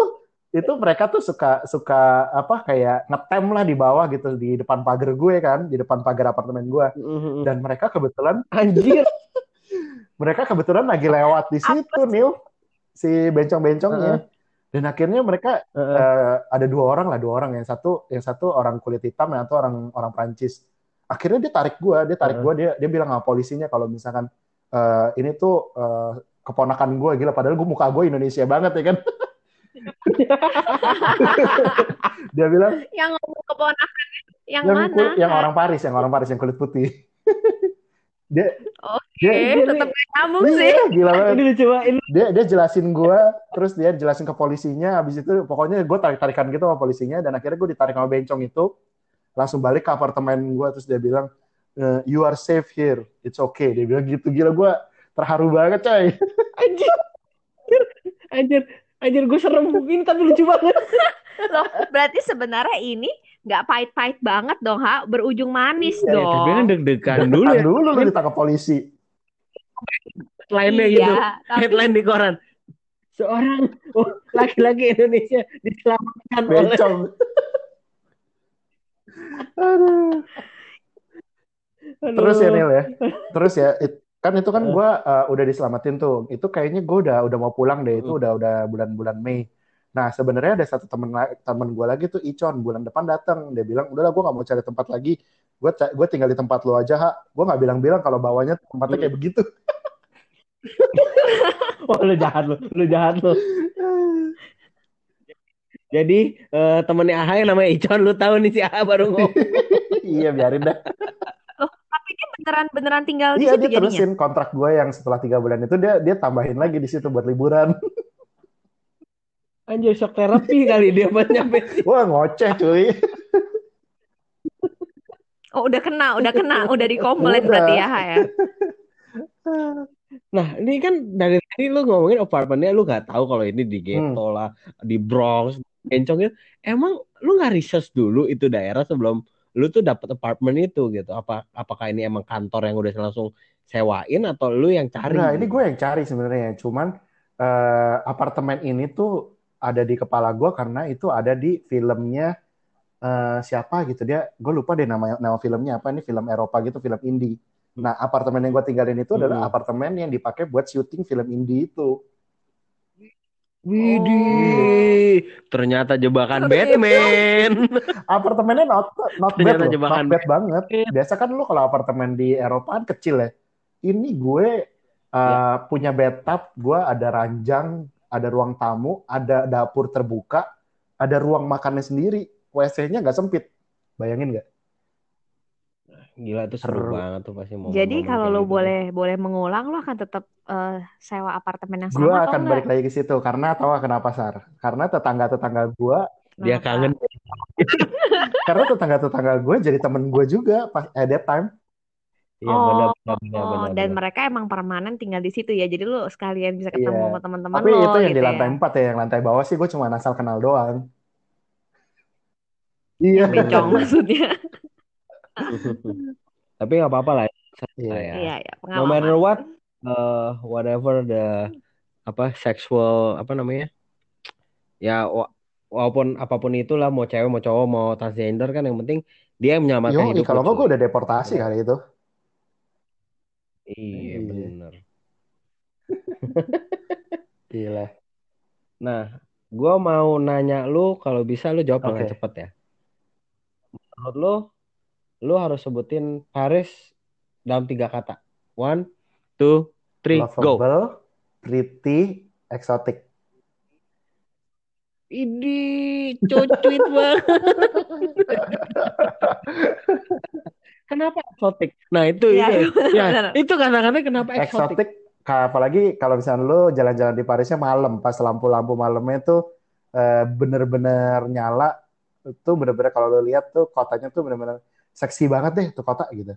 itu mereka tuh suka suka apa kayak ngetem lah di bawah gitu di depan pagar gue kan di depan pagar apartemen gue Mhm. dan mereka kebetulan Anjir. mereka kebetulan lagi lewat di situ Nil si bencong-bencongnya dan akhirnya mereka Heeh. eh, ada dua orang lah dua orang yang satu yang satu orang kulit hitam yang satu orang orang Prancis akhirnya dia tarik gue dia tarik Heeh. gue dia dia bilang sama polisinya kalau misalkan eh, ini tuh eh, keponakan gue gila padahal gue muka gue Indonesia banget ya kan dia bilang Yang ngomong keponakan yang, yang mana? kul- yang orang Paris yang orang Paris yang kulit putih dia Oke, dia- tetap nyambung sih. gila banget Ini lucu banget. Dia dia jelasin gue terus dia jelasin ke polisinya habis itu pokoknya gue tarik tarikan gitu sama polisinya dan akhirnya gue ditarik sama bencong itu langsung balik ke apartemen gue terus dia bilang "Eh, you are safe here it's okay dia bilang gitu gila gue terharu banget coy anjir. Anjir. Anjir, gue serem. Ini tapi lucu banget. Loh, berarti sebenarnya ini nggak pahit-pahit banget dong, Ha. Berujung manis Iya, dong. Tapi kan deg-degan dulu ya. dulu lu ditangkap polisi Headline-nya Iya, gitu. tapi Headline di koran. Seorang oh, laki-laki Indonesia diselamatkan oleh bencong Aduh. Aduh. terus ya Nil ya terus ya it- kan itu kan Eh. gue udah diselamatin tuh. Itu kayaknya gue udah udah mau pulang deh. Itu Hmm. udah udah bulan-bulan Mei. Nah sebenarnya ada satu temen temen gue lagi tuh Icon bulan depan datang dia bilang udahlah gue nggak mau cari tempat lagi. Gue gue tinggal di tempat lo aja ha gue nggak bilang-bilang kalau bawahnya tempatnya kayak begitu. Oh, lu jahat lu, lu jahat lu. Jadi eh, temennya AHA yang namanya Icon, lu tahu nih si AHA baru ngomong. iya biarin dah tapi dia beneran beneran tinggal di iya situ dia jadinya. terusin kontrak gue yang setelah tiga bulan itu dia dia tambahin lagi di situ buat liburan Anjir shock terapi kali dia buat nyampe. wah ngoceh cuy Oh, udah kena, udah kena, udah Udah. dikomplain berarti ya, ya. Nah, ini kan dari tadi lu ngomongin apartemennya lu nggak tahu kalau ini di Hmm. ghetto lah, di Bronx, Bencongnya. Emang lu nggak research dulu itu daerah sebelum lu tuh dapat apartemen itu gitu? Apa apakah ini emang kantor yang udah langsung sewain atau lu yang cari? Enggak, ini gue yang cari sebenarnya. Cuman eh, apartemen ini tuh ada di kepala gue karena itu ada di filmnya eh, siapa gitu dia. Gue lupa deh nama nama filmnya apa. Ini film Eropa gitu, film indie. Nah, apartemen yang gue tinggalin itu adalah Hmm. apartemen yang dipakai buat syuting film indie itu. Widih, ternyata jebakan Oh. Batman. Apartemennya not not bad Ternyata loh, jebakan not bad banget. Biasa kan lu kalau apartemen di Eropa kan kecil ya. Ini gue uh, punya bathtub, gue ada ranjang, ada ruang tamu, ada dapur terbuka, ada ruang makannya sendiri. WC-nya nggak sempit. Bayangin nggak? Gila itu seru Seru. banget tuh pasti momen-momen Jadi kalau lo gitu. boleh boleh mengulang, lo akan tetap eh, sewa apartemen yang sama atau akan balik lagi ke situ karena tahu kenapa Sar? Karena tetangga-tetangga gue, dia Kenapa? kangen karena tetangga-tetangga gue jadi temen gue juga pas at that time. Iya Oh, benar benar benar Oh, benar. dan benar. mereka emang permanen tinggal di situ ya. Jadi lo sekalian bisa ketemu Iya. sama teman-teman Tapi lo itu yang gitu di lantai ya. empat ya, yang lantai bawah sih gue cuma asal kenal doang. Iya. Bencong maksudnya. Tapi nggak apa-apa lah. selesai Iya. ya. Iya, ya, No matter what, uh, whatever the apa sexual apa namanya? Ya wa- walaupun apa pun itulah mau cewek mau cowok mau transgender kan yang penting dia yang menyelamatkan Yo, hidup kalau enggak gue udah deportasi kali itu. Iya Iya. bener. Gila. Nah, gua mau nanya lu kalau bisa lu jawab dengan Oke. cepet ya. Menurut lu, lu harus sebutin Paris dalam tiga kata. One, two, three, go. Lovable, pretty, exotic. Ini cuit banget. Kenapa eksotik? Nah itu Iya, itu ya itu kata-katanya kenapa eksotik? Exotic, ka- apalagi kalau misalnya lu jalan-jalan di Parisnya malam, pas lampu-lampu malamnya tuh eh, bener-bener nyala, itu bener-bener kalau lu lihat tuh kotanya tuh bener-bener seksi banget deh tuh kota gitu.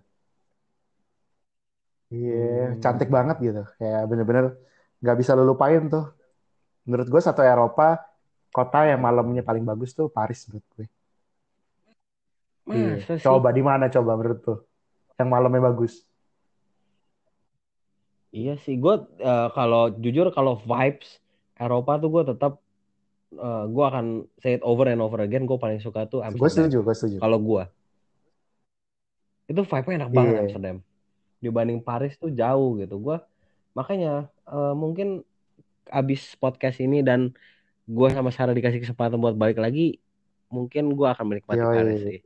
Iya, Hmm. cantik banget gitu. Kayak bener-bener nggak bisa lu lupain tuh. Menurut gue satu Eropa, kota yang malamnya paling bagus tuh Paris menurut gue. Iya. Masa sih? Coba di mana coba menurut tuh? Yang malamnya bagus. Iya sih, gue kalau jujur kalau vibes Eropa tuh gue tetap eh, gue akan say it over and over again. Gue paling suka tuh Gue Amsterdam. setuju, gue setuju. Kalau gue itu vibe-nya enak banget Iya. Amsterdam. Dibanding Paris tuh jauh gitu. Gue makanya eh, mungkin abis podcast ini dan gue sama Sarah dikasih kesempatan buat balik lagi, mungkin gue akan menikmati Yoi. Paris sih.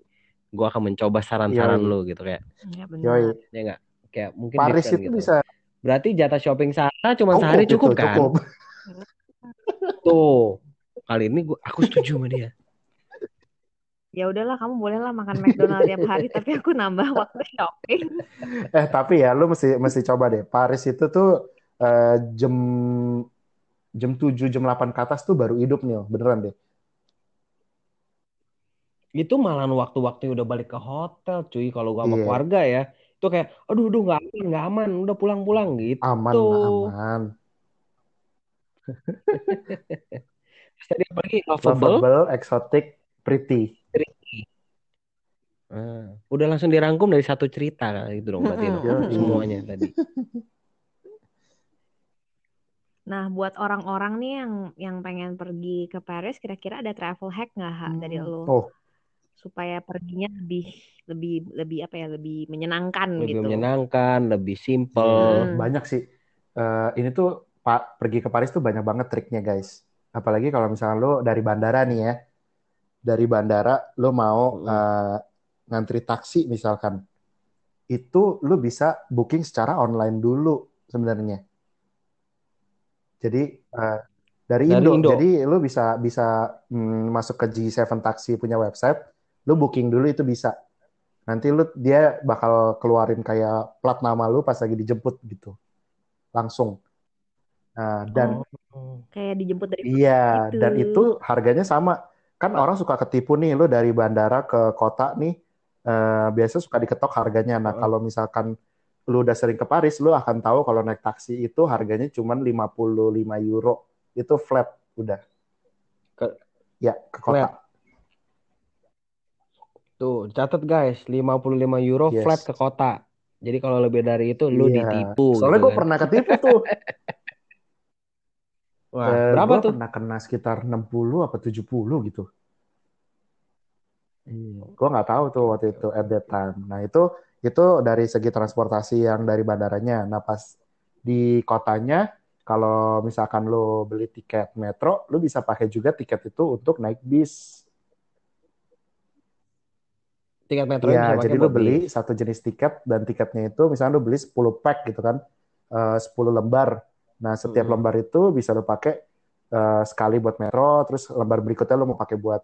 Gue akan mencoba saran-saran lu gitu kayak, Ya Yoi. benar. ya nggak? Kayak mungkin Paris different itu gitu. bisa Berarti jatah shopping Sarah cuma cukup sehari gitu, cukup kan? cukup. Tuh, kali ini gua, aku setuju sama dia. Ya udahlah, kamu bolehlah makan McDonald tiap hari, tapi aku nambah waktu shopping. Eh tapi ya lu mesti mesti coba deh. Paris itu tuh eh, jam jam 7 jam 8 ke atas tuh baru hidup nih, beneran deh. Itu malahan waktu-waktu udah balik ke hotel, cuy. Kalau gua sama Iya. keluarga ya, itu kayak, aduh, aduh, nggak aman, nggak aman, udah pulang-pulang gitu. Aman, aman. Terus tadi apa lagi? Lovable. Lovable, exotic, pretty. Ah, udah langsung dirangkum dari satu cerita gitu dong berarti dong. Yoi. Semuanya tadi. Nah, buat orang-orang nih yang yang pengen pergi ke Paris, kira-kira ada travel hack nggak Ha, dari lo? Oh, Supaya perginya lebih lebih lebih apa ya, lebih menyenangkan Lebih gitu. menyenangkan, lebih simple. Hmm. banyak sih. Eh, ini tuh Pak pergi ke Paris tuh banyak banget triknya, guys. Apalagi kalau misalnya lo dari bandara nih ya. Dari bandara lo mau eh, ngantri taksi misalkan. Itu lo bisa booking secara online dulu sebenarnya. Jadi eh, dari Dari Indo. Indo. Jadi lo bisa bisa mm, masuk ke G7 Taxi punya website, lo booking dulu itu bisa. Nanti lu dia bakal keluarin kayak plat nama lu pas lagi dijemput gitu. Langsung. Nah, dan Oh. Kayak dijemput dari iya, gitu. dan itu harganya sama. Kan orang suka ketipu nih, lu dari bandara ke kota nih, eh, biasa suka diketok harganya. Nah, Heeh. kalau misalkan lu udah sering ke Paris, lu akan tahu kalau naik taksi itu harganya cuma 55 euro. Itu flat, udah. Ke- Ya, ke kota. Tuh, catat guys, 55 euro Yes. flat ke kota. Jadi kalau lebih dari itu lu Iya. ditipu Soalnya gitu gue kan. pernah ketipu tuh. Wah, Eh, berapa tuh? pernah kena sekitar 60 apa 70 gitu. Iya, gua nggak tahu tuh waktu itu at that time. Nah itu itu dari segi transportasi yang dari bandaranya. Nah pas di kotanya, kalau misalkan lo beli tiket metro, lo bisa pakai juga tiket itu untuk naik bis. Tiket metro Iya, bisa pakai jadi lo beli bis. satu jenis tiket dan tiketnya itu misalnya lo beli 10 pack gitu kan, eh, 10 lembar. Nah setiap Mm-mm. lembar itu bisa lo pakai eh, sekali buat metro, terus lembar berikutnya lo mau pakai buat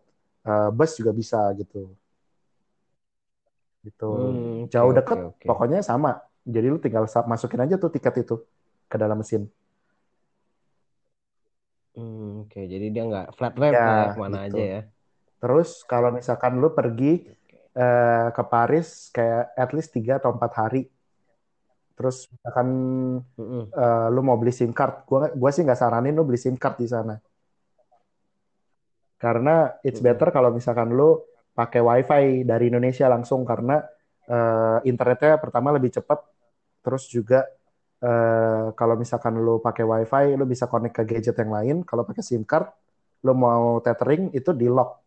eh, bus juga bisa gitu. Gitu. Hmm, Jauh oke, deket, oke. pokoknya sama. Jadi lu tinggal masukin aja tuh tiket itu ke dalam mesin. Hmm, oke, jadi dia nggak flat rate Ya, ke mana gitu. aja ya. Terus kalau misalkan lu pergi eh, ke Paris kayak at least 3 atau 4 hari. Terus misalkan Mm-mm. eh, lu mau beli SIM card, gua gua sih nggak saranin lu beli SIM card di sana. Karena it's better kalau misalkan lu pakai WiFi dari Indonesia langsung karena eh, internetnya pertama lebih cepat, Terus juga eh, kalau misalkan lu pakai WiFi, lu bisa connect ke gadget yang lain. Kalau pakai SIM card, lu mau tethering itu di lock.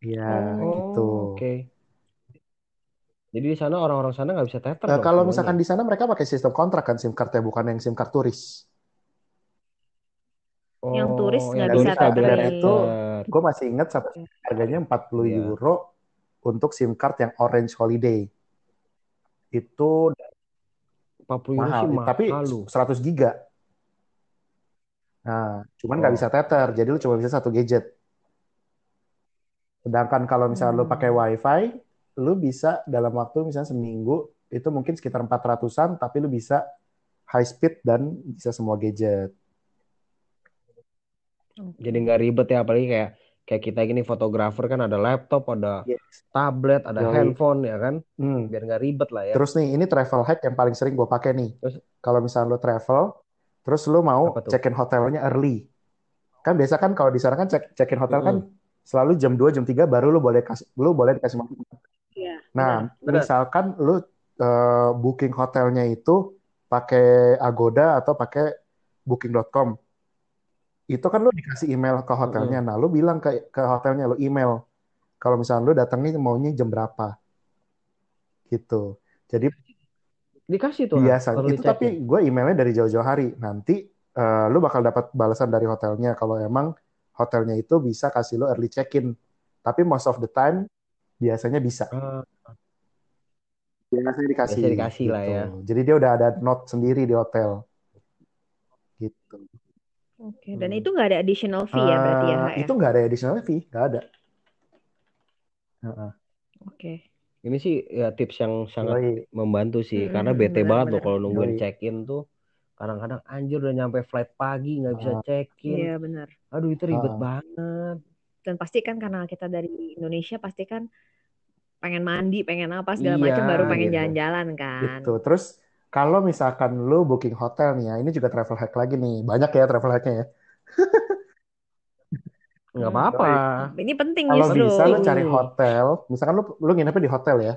Iya, Oh. gitu. Oke. Jadi di sana orang-orang sana nggak bisa tether dong kalau misalkan di sana mereka pakai sistem kontrak kan SIM cardnya, bukan yang SIM card turis. Yang turis Oh, nggak yang bisa turis nggak bisa tethering. itu gue masih ingat sampai harganya 40 Iya. euro untuk SIM card yang Orange Holiday. Itu 40 euro mahal, sih tapi mahal lu. 100 giga. Nah, cuman nggak Oh. bisa tether, jadi lu cuma bisa satu gadget. Sedangkan kalau misalnya lu pakai Hmm. WiFi, lu bisa dalam waktu misalnya seminggu itu mungkin sekitar 400-an, tapi lu bisa high speed dan bisa semua gadget. Jadi nggak ribet ya apalagi kayak kayak kita gini fotografer kan ada laptop, ada Yes. tablet, ada Yoi. handphone ya kan. Hmm. Biar nggak ribet lah ya. Terus nih, ini travel hack yang paling sering gue pakai nih. Terus? Kalau misalnya lo travel, terus lo mau check-in hotelnya early. Kan biasa kan kalau di sana kan check check-in hotel kan selalu jam 2, jam 3 baru lo boleh kasih lo boleh dikasih makan. Iya. Nah, benar. misalkan lo eh, booking hotelnya itu pakai Agoda atau pakai booking.com. Itu kan lo dikasih email ke hotelnya. Nah, lo bilang ke ke hotelnya lo email kalau misalnya lo datangnya maunya jam berapa. Gitu. Jadi Dikasih tuh biasa itu tapi gue emailnya dari jauh-jauh hari nanti eh, lu bakal dapat balasan dari hotelnya kalau emang hotelnya itu bisa kasih lu early check-in tapi most of the time biasanya bisa Ah, biasanya dikasih Biasanya dikasih lah gitu. ya. jadi dia udah ada note sendiri di hotel gitu Oke. Dan Hmm. itu nggak ada additional fee ya berarti ya, Kak, ya? itu nggak ada additional fee nggak ada Heeh. Oke. Ini sih ya tips yang sangat Yoi. membantu sih Mm-mm, karena bete benar, banget loh benar. kalau nungguin check-in tuh kadang-kadang anjir udah nyampe flight pagi nggak bisa Ah. check-in. Iya benar. Aduh itu ribet Ah. banget. Dan pasti kan karena kita dari Indonesia pasti kan pengen mandi, pengen apa segala Iya, macam baru pengen gitu. jalan-jalan kan. Gitu. Terus kalau misalkan lu booking hotel nih ya, ini juga travel hack lagi nih. Banyak ya travel hacknya ya. Nggak Hmm. apa-apa. Ini penting Kalau justru. bisa lu cari Ini. hotel, misalkan lu lu nginepnya di hotel ya.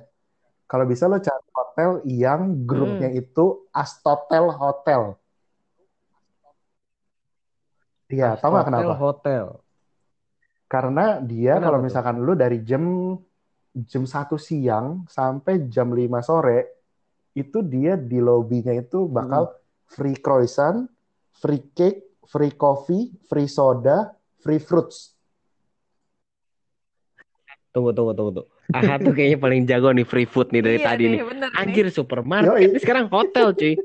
Kalau bisa lu cari hotel yang grupnya itu Astotel Hotel. Iya, tau nggak Hotel kenapa? hotel. Karena dia Kenapa kalau misalkan lu dari jam jam 1 siang sampai jam 5 sore, itu dia di lobbynya itu bakal free croissant, free cake, free coffee, free soda, free fruits. Tunggu tunggu tunggu tuh. Aha tuh kayaknya paling jago nih free food nih dari Iya tadi nih. bener nih. Anjir supermarket Yoi. ini sekarang hotel cuy.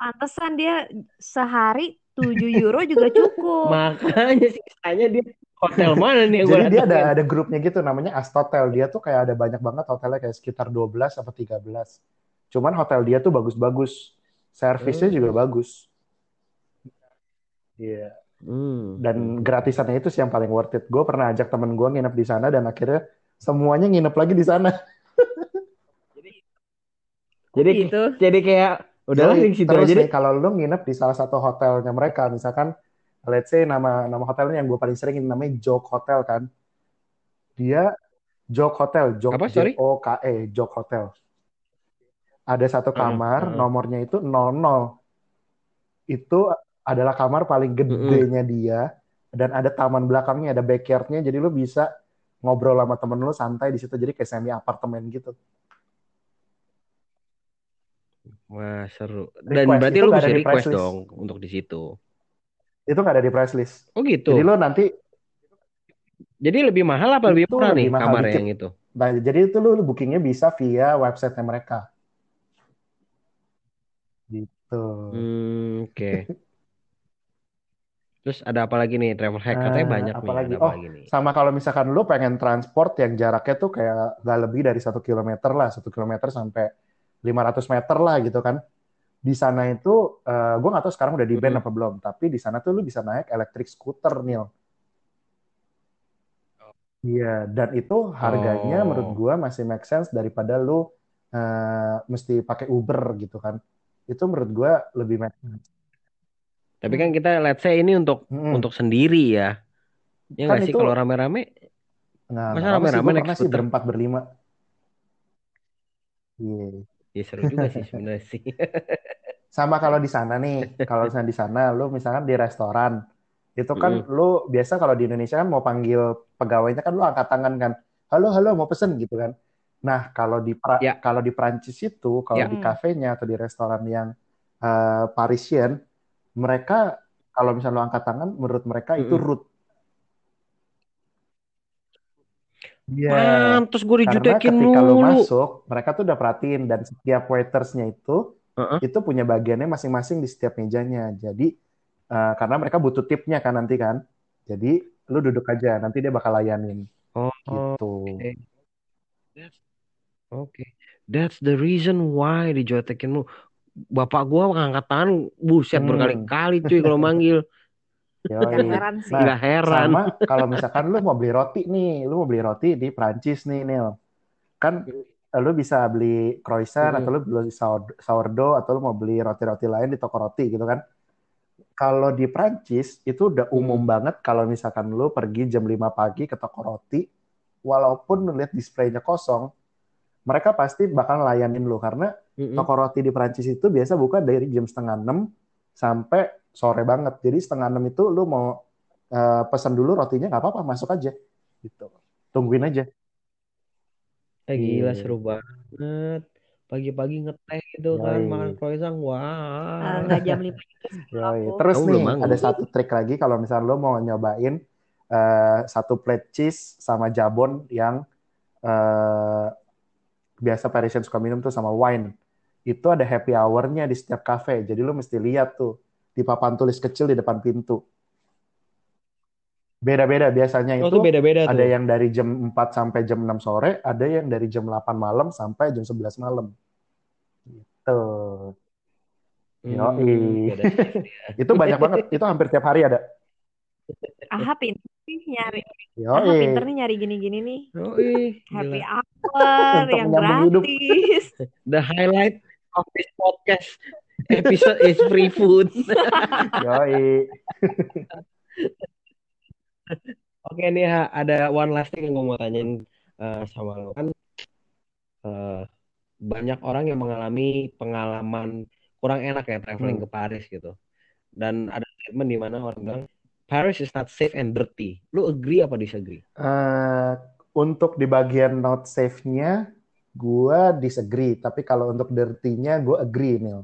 Pantesan dia sehari 7 euro juga cukup. Makanya sisanya dia hotel mana nih Jadi dia ada ada grupnya gitu namanya Astotel. Dia tuh kayak ada banyak banget hotelnya kayak sekitar 12 atau 13. Cuman hotel dia tuh bagus-bagus. Servisnya Hmm. juga bagus. Iya. Hmm. Dan gratisannya itu sih yang paling worth it. Gue pernah ajak temen gue nginep di sana dan akhirnya semuanya nginep lagi di sana. Jadi gitu. jadi kayak udahlah Yoi. di situ Terus aja nih kalau lu nginep di salah satu hotelnya mereka, misalkan let's say nama nama hotelnya yang gue paling sering ini namanya Joke Hotel kan. Dia Joke Hotel, Joke Apa, sorry? J O K E, Joke Hotel. Ada satu Heeh, kamar, heeh. nomornya itu 00. Itu adalah kamar paling gedenya dia dan ada taman belakangnya, ada backyardnya, jadi lu bisa ngobrol sama temen lu santai di situ, jadi kayak semi apartemen gitu. Wah seru. Dan Request. berarti Itu lu bisa request list. dong untuk di situ. Itu nggak ada di price list. Oh gitu. Jadi lu nanti Jadi lebih mahal apa lebih murah nih mahal kamarnya dikit. yang itu? Nah, jadi itu lu bookingnya bisa via websitenya mereka. Gitu. Hmm, oke. Terus ada apa lagi nih travel hack? Katanya Eh, banyak nih. apalagi? Apa Oh, lagi nih? Sama kalau misalkan lu pengen transport yang jaraknya tuh kayak nggak lebih dari satu kilometer lah, satu kilometer sampai 500 meter lah gitu kan. Di sana itu, eh, gue nggak tahu sekarang udah di ban Mm-mm. apa belum, tapi di sana tuh lu bisa naik electric scooter, Nil. Iya, dan itu harganya Oh. menurut gua masih make sense daripada lu eh, mesti pakai Uber gitu kan. Itu menurut gua lebih make sense. Tapi kan kita let's say ini untuk Mm-mm. untuk sendiri ya. Ya Kan sih kalau rame-rame? Nah, Masa rame-rame naik sih skuter? berempat berlima. Iya. Ya seru juga sih sebenarnya sih. Sama kalau di sana nih, kalau misalnya di sana, lu misalkan di restoran, itu kan Mm-mm. lu biasa kalau di Indonesia kan mau panggil pegawainya kan lu angkat tangan kan, halo halo mau pesen gitu kan. Nah kalau di pra- Ya. kalau di Prancis itu, kalau Ya. di kafenya atau di restoran yang eh, Parisian, mereka kalau misalnya lu angkat tangan, menurut mereka itu Mm-mm. rude. Iya. Pantes gue Karena dijutekin ketika lu mulu. masuk, mereka tuh udah perhatiin dan setiap waitersnya itu Heeh. itu punya bagiannya masing-masing di setiap mejanya. Jadi eh, karena mereka butuh tipnya kan nanti kan. Jadi lu duduk aja, nanti dia bakal layanin Oh, gitu. oke. That's oke. That's the reason why dijutekin mulu. Bapak gua ngangkat tangan buset Hmm. berkali-kali cuy kalau manggil. Gak Yoi. heran sih. Nah, heran. sama kalau misalkan lu mau beli roti nih, lu mau beli roti di Prancis nih, Nil. Kan lu bisa beli croissant Mm-mm. atau lu beli sour- sourdough atau lu mau beli roti-roti lain di toko roti gitu kan. Kalau di Prancis itu udah umum Mm. banget kalau misalkan lu pergi jam 5 pagi ke toko roti, walaupun lu lihat displaynya kosong, mereka pasti bakal layanin lu karena Mm-mm. toko roti di Prancis itu biasa buka dari jam setengah enam sampai sore banget. Jadi setengah enam itu lu mau eh, pesan dulu rotinya nggak apa-apa, masuk aja gitu. Tungguin aja. Eh, gila Iya. seru banget. Pagi-pagi ngeteh gitu kan, Yoi. makan croissant. Eh, Wah. nggak jam 5 juga sih kalau Yoi. aku. Terus Kamu nih ada satu trik lagi kalau misalnya lu mau nyobain eh, satu plate cheese sama jabon yang eh, biasa Parisian suka minum tuh sama wine. Itu ada happy hour-nya di setiap cafe. Jadi lu mesti lihat tuh di papan tulis kecil di depan pintu. Beda-beda biasanya Oh, itu tuh beda-beda ada tuh. yang dari jam 4 sampai jam 6 sore, ada yang dari jam 8 malam sampai jam 11 malam. Gitu. Hmm, beda ya. Itu banyak banget. Itu hampir tiap hari ada. Aha pinter nih nyari. Aha pinter nih nyari gini-gini nih. Yoi, Happy hour yang gratis. The highlight of this podcast episode is free food. Yoi. Oke nih Ha, ada one last thing yang gue mau tanyain eh, sama lo kan eh, banyak orang yang mengalami pengalaman kurang enak ya traveling Hmm. ke Paris gitu dan ada statement di mana orang bilang Paris is not safe and dirty. Lu agree apa disagree? Eh, untuk di bagian not safe-nya, gue disagree. Tapi kalau untuk dirty-nya, gue agree, Nil.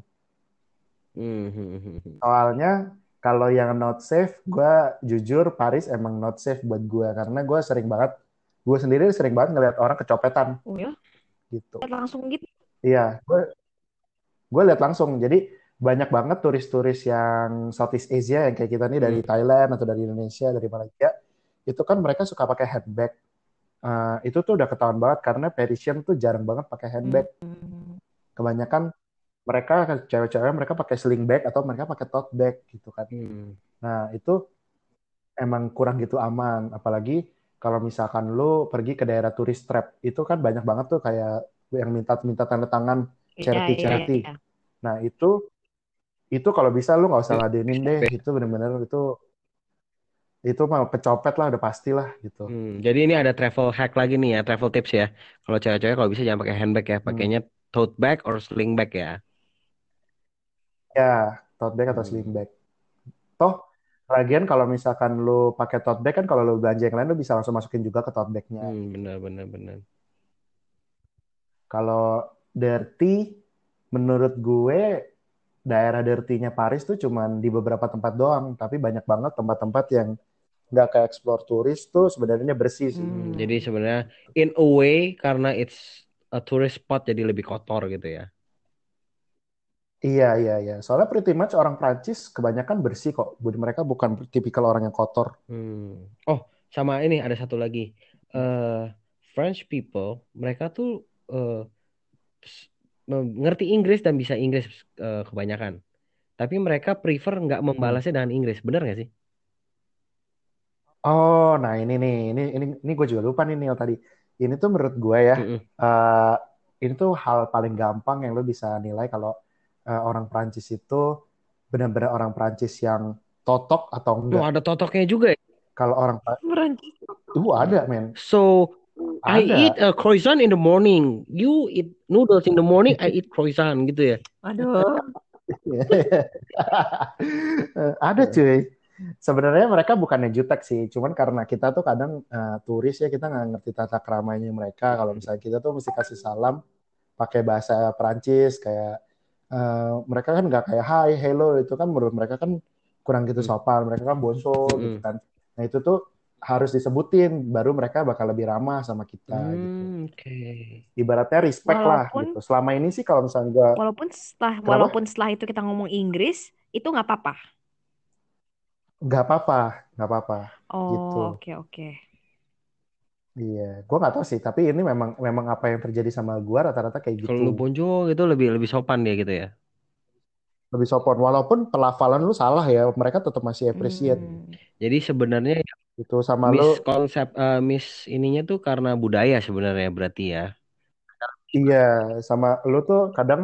Hmm, hmm, hmm, hmm. Soalnya kalau yang not safe, gue jujur Paris emang not safe buat gue karena gue sering banget, gue sendiri sering banget ngeliat orang kecopetan Oh ya, gitu. langsung gitu. Iya, gue gue lihat langsung. Jadi banyak banget turis-turis yang Southeast Asia yang kayak kita nih dari Hmm. Thailand atau dari Indonesia, dari Malaysia, itu kan mereka suka pakai handbag. Eh, itu tuh udah ketahuan banget karena Parisian tuh jarang banget pakai handbag. Hmm. Kebanyakan mereka cewek-cewek mereka pakai sling bag atau mereka pakai tote bag gitu kan. Hmm. Nah, itu emang kurang gitu aman. Apalagi kalau misalkan lu pergi ke daerah turis trap, itu kan banyak banget tuh kayak yang minta-minta tanda tangan Iya, iya, charity-charity. iya. Nah, itu itu kalau bisa lu nggak usah ladenin deh. Itu bener-bener itu itu mah pecopet lah udah pastilah gitu. Hmm, Jadi ini ada travel hack lagi nih ya, travel tips ya. Kalau cewek-cewek kalau bisa jangan pakai handbag ya, pakainya tote bag or sling bag ya. Ya, tote bag atau Hmm. sling bag. Toh, lagian kalau misalkan lu pakai tote bag kan kalau lu belanja yang lain lu bisa langsung masukin juga ke tote bagnya. Hmm, benar benar benar. Kalau dirty, menurut gue daerah dirty-nya Paris tuh cuman di beberapa tempat doang, tapi banyak banget tempat-tempat yang nggak kayak explore turis tuh sebenarnya bersih sih. Hmm. jadi sebenarnya in a way karena it's a tourist spot jadi lebih kotor gitu ya. Iya, iya, iya. Soalnya pretty much orang Prancis kebanyakan bersih kok. Budi mereka bukan tipikal orang yang kotor. Hmm. Oh, sama ini ada satu lagi. Eh, French people, mereka tuh s- ngerti Inggris dan bisa Inggris eh, kebanyakan. Tapi mereka prefer nggak membalasnya dengan Inggris, benar nggak sih? Oh, nah ini nih, ini ini ini gue juga lupa nih Neil tadi. Ini tuh menurut gue ya, Mm-mm. eh, ini tuh hal paling gampang yang lo bisa nilai kalau eh, orang Prancis itu benar-benar orang Prancis yang totok atau Oh, enggak. ada totoknya juga ya. Kalau orang Pra- Perancis. itu ada, men. So, I Ada. eat a croissant in the morning. You eat noodles in the morning. I eat croissant gitu ya. Aduh. Ada cuy. Sebenarnya mereka bukannya jutek sih, cuman karena kita tuh kadang eh, turis ya kita nggak ngerti tata keramanya mereka. Kalau misalnya kita tuh mesti kasih salam pakai bahasa Perancis kayak eh, mereka kan nggak kayak hi, hello itu kan menurut mereka kan kurang gitu Hmm. sopan. Mereka kan bonso gitu Mm-mm. kan. Nah itu tuh harus disebutin baru mereka bakal lebih ramah sama kita gitu. Hmm, oke. Ibaratnya respect lah Walaupun- gitu. Selama ini sih kalau misalnya gua Walaupun setelah Kenapa? walaupun setelah itu kita ngomong Inggris, itu nggak apa-apa. nggak apa-apa, nggak apa-apa. Oh, Gitu. oke oke. Iya, gua nggak tahu sih. Tapi ini memang memang apa yang terjadi sama gua rata-rata kayak gitu. Kalau lu bonjo gitu lebih lebih sopan dia gitu ya. Lebih sopan. Walaupun pelafalan lu salah ya, mereka tetap masih appreciate Hmm. Jadi sebenarnya gitu sama lu. miss konsep eh, miss ininya tuh karena budaya sebenarnya berarti ya. Iya, sama lu tuh kadang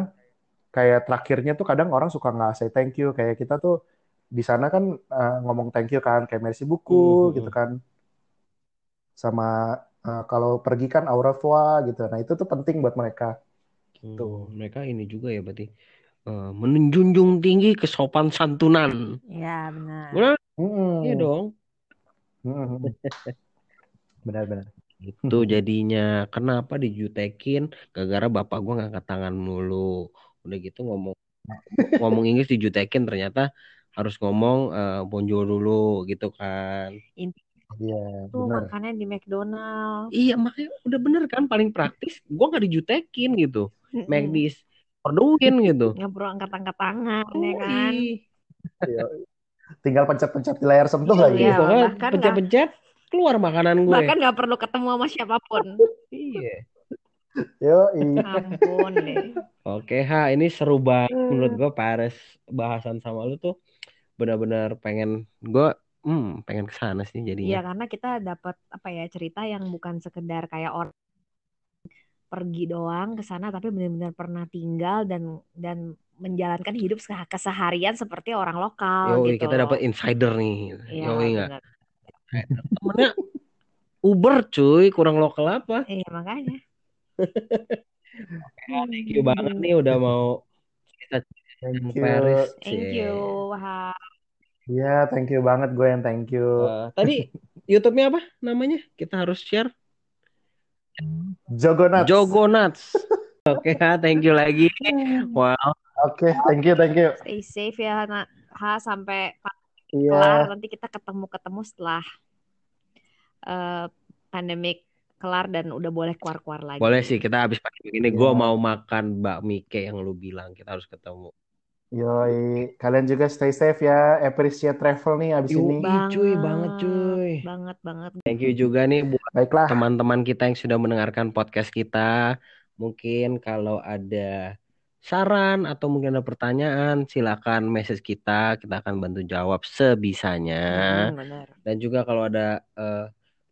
kayak terakhirnya tuh kadang orang suka nggak say thank you. Kayak kita tuh di sana kan eh, ngomong thank you kan, kayak merci beaucoup Mhm. gitu kan. Sama eh, kalau pergi kan au revoir gitu. Nah itu tuh penting buat mereka. Gitu. Hmm, mereka ini juga ya berarti eh, menjunjung tinggi kesopan santunan. Ya benar. Benar? Mm-mm. Iya dong. Mm-mm. Benar-benar. Itu jadinya kenapa dijutekin gara-gara bapak gua ngangkat tangan mulu. Udah gitu ngomong ngomong Inggris dijutekin ternyata harus ngomong eh, bonjour dulu gitu kan. Iya, Tuh benar. makannya di McDonald. Iya makanya udah bener kan paling praktis. Gua nggak dijutekin gitu. McD orderin gitu. Nggak perlu angkat-angkat tangan ya kan. Iya. Tinggal pencet-pencet di layar sentuh Iya, lagi. iya. pokoknya bahkan pencet-pencet keluar makanan gue. Bahkan nggak perlu ketemu sama siapa pun. Iya. Yo, Ampun deh. Oke, Ha, ini seru banget Hmm. menurut gue Paris bahasan sama lu tuh benar-benar pengen gue hmm, pengen ke sana sih Iya jadinya. karena kita dapat apa ya cerita yang bukan sekedar kayak orang pergi doang ke sana tapi benar-benar pernah tinggal dan dan menjalankan hidup seh- keseharian seperti orang lokal Yoi, gitu kita dapat insider nih. Iya, Yoi nggak? benar. Temennya Uber cuy, kurang lokal apa? Iya makanya. Thank you banget nih udah mau kita thank you. Paris. Thank you. Wah. Iya, thank you banget gue yang thank you. Eh, tadi YouTube-nya apa namanya? Kita harus share. Jogonat. Jogonuts. Oke, Ha, thank you lagi. Wow. Oke, thank you, thank you. Stay safe ya nak. Ha sampai Iya, kelar nanti kita ketemu-ketemu setelah eh pandemik kelar dan udah boleh keluar-keluar lagi. Boleh sih kita habis pakai begini. Iya. Gue mau makan bakmi kayak yang lu bilang. Kita harus ketemu. Yoi. Kalian juga stay safe ya. Appreciate travel nih abis Yoi. ini. Banget, cuy, banget, cuy. Banget banget. Thank you juga nih buat Baiklah. teman-teman kita yang sudah mendengarkan podcast kita. Mungkin kalau ada saran atau mungkin ada pertanyaan, silakan message kita. Kita akan bantu jawab sebisanya. Hmm, benar. Dan juga kalau ada eh,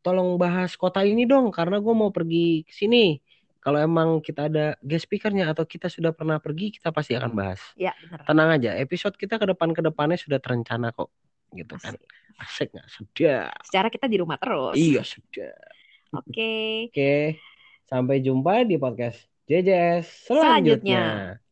tolong bahas kota ini dong, karena gue mau pergi ke sini. Kalau emang kita ada guest speakernya atau kita sudah pernah pergi, kita pasti akan bahas. Ya, benar. Tenang aja, episode kita ke depan ke depannya sudah terencana kok, gitu kan? Asik. Asik nggak? Sudah. Secara kita di rumah terus. Iya sudah. Oke. Oke, sampai jumpa di podcast JJS selanjutnya. Selanjutnya.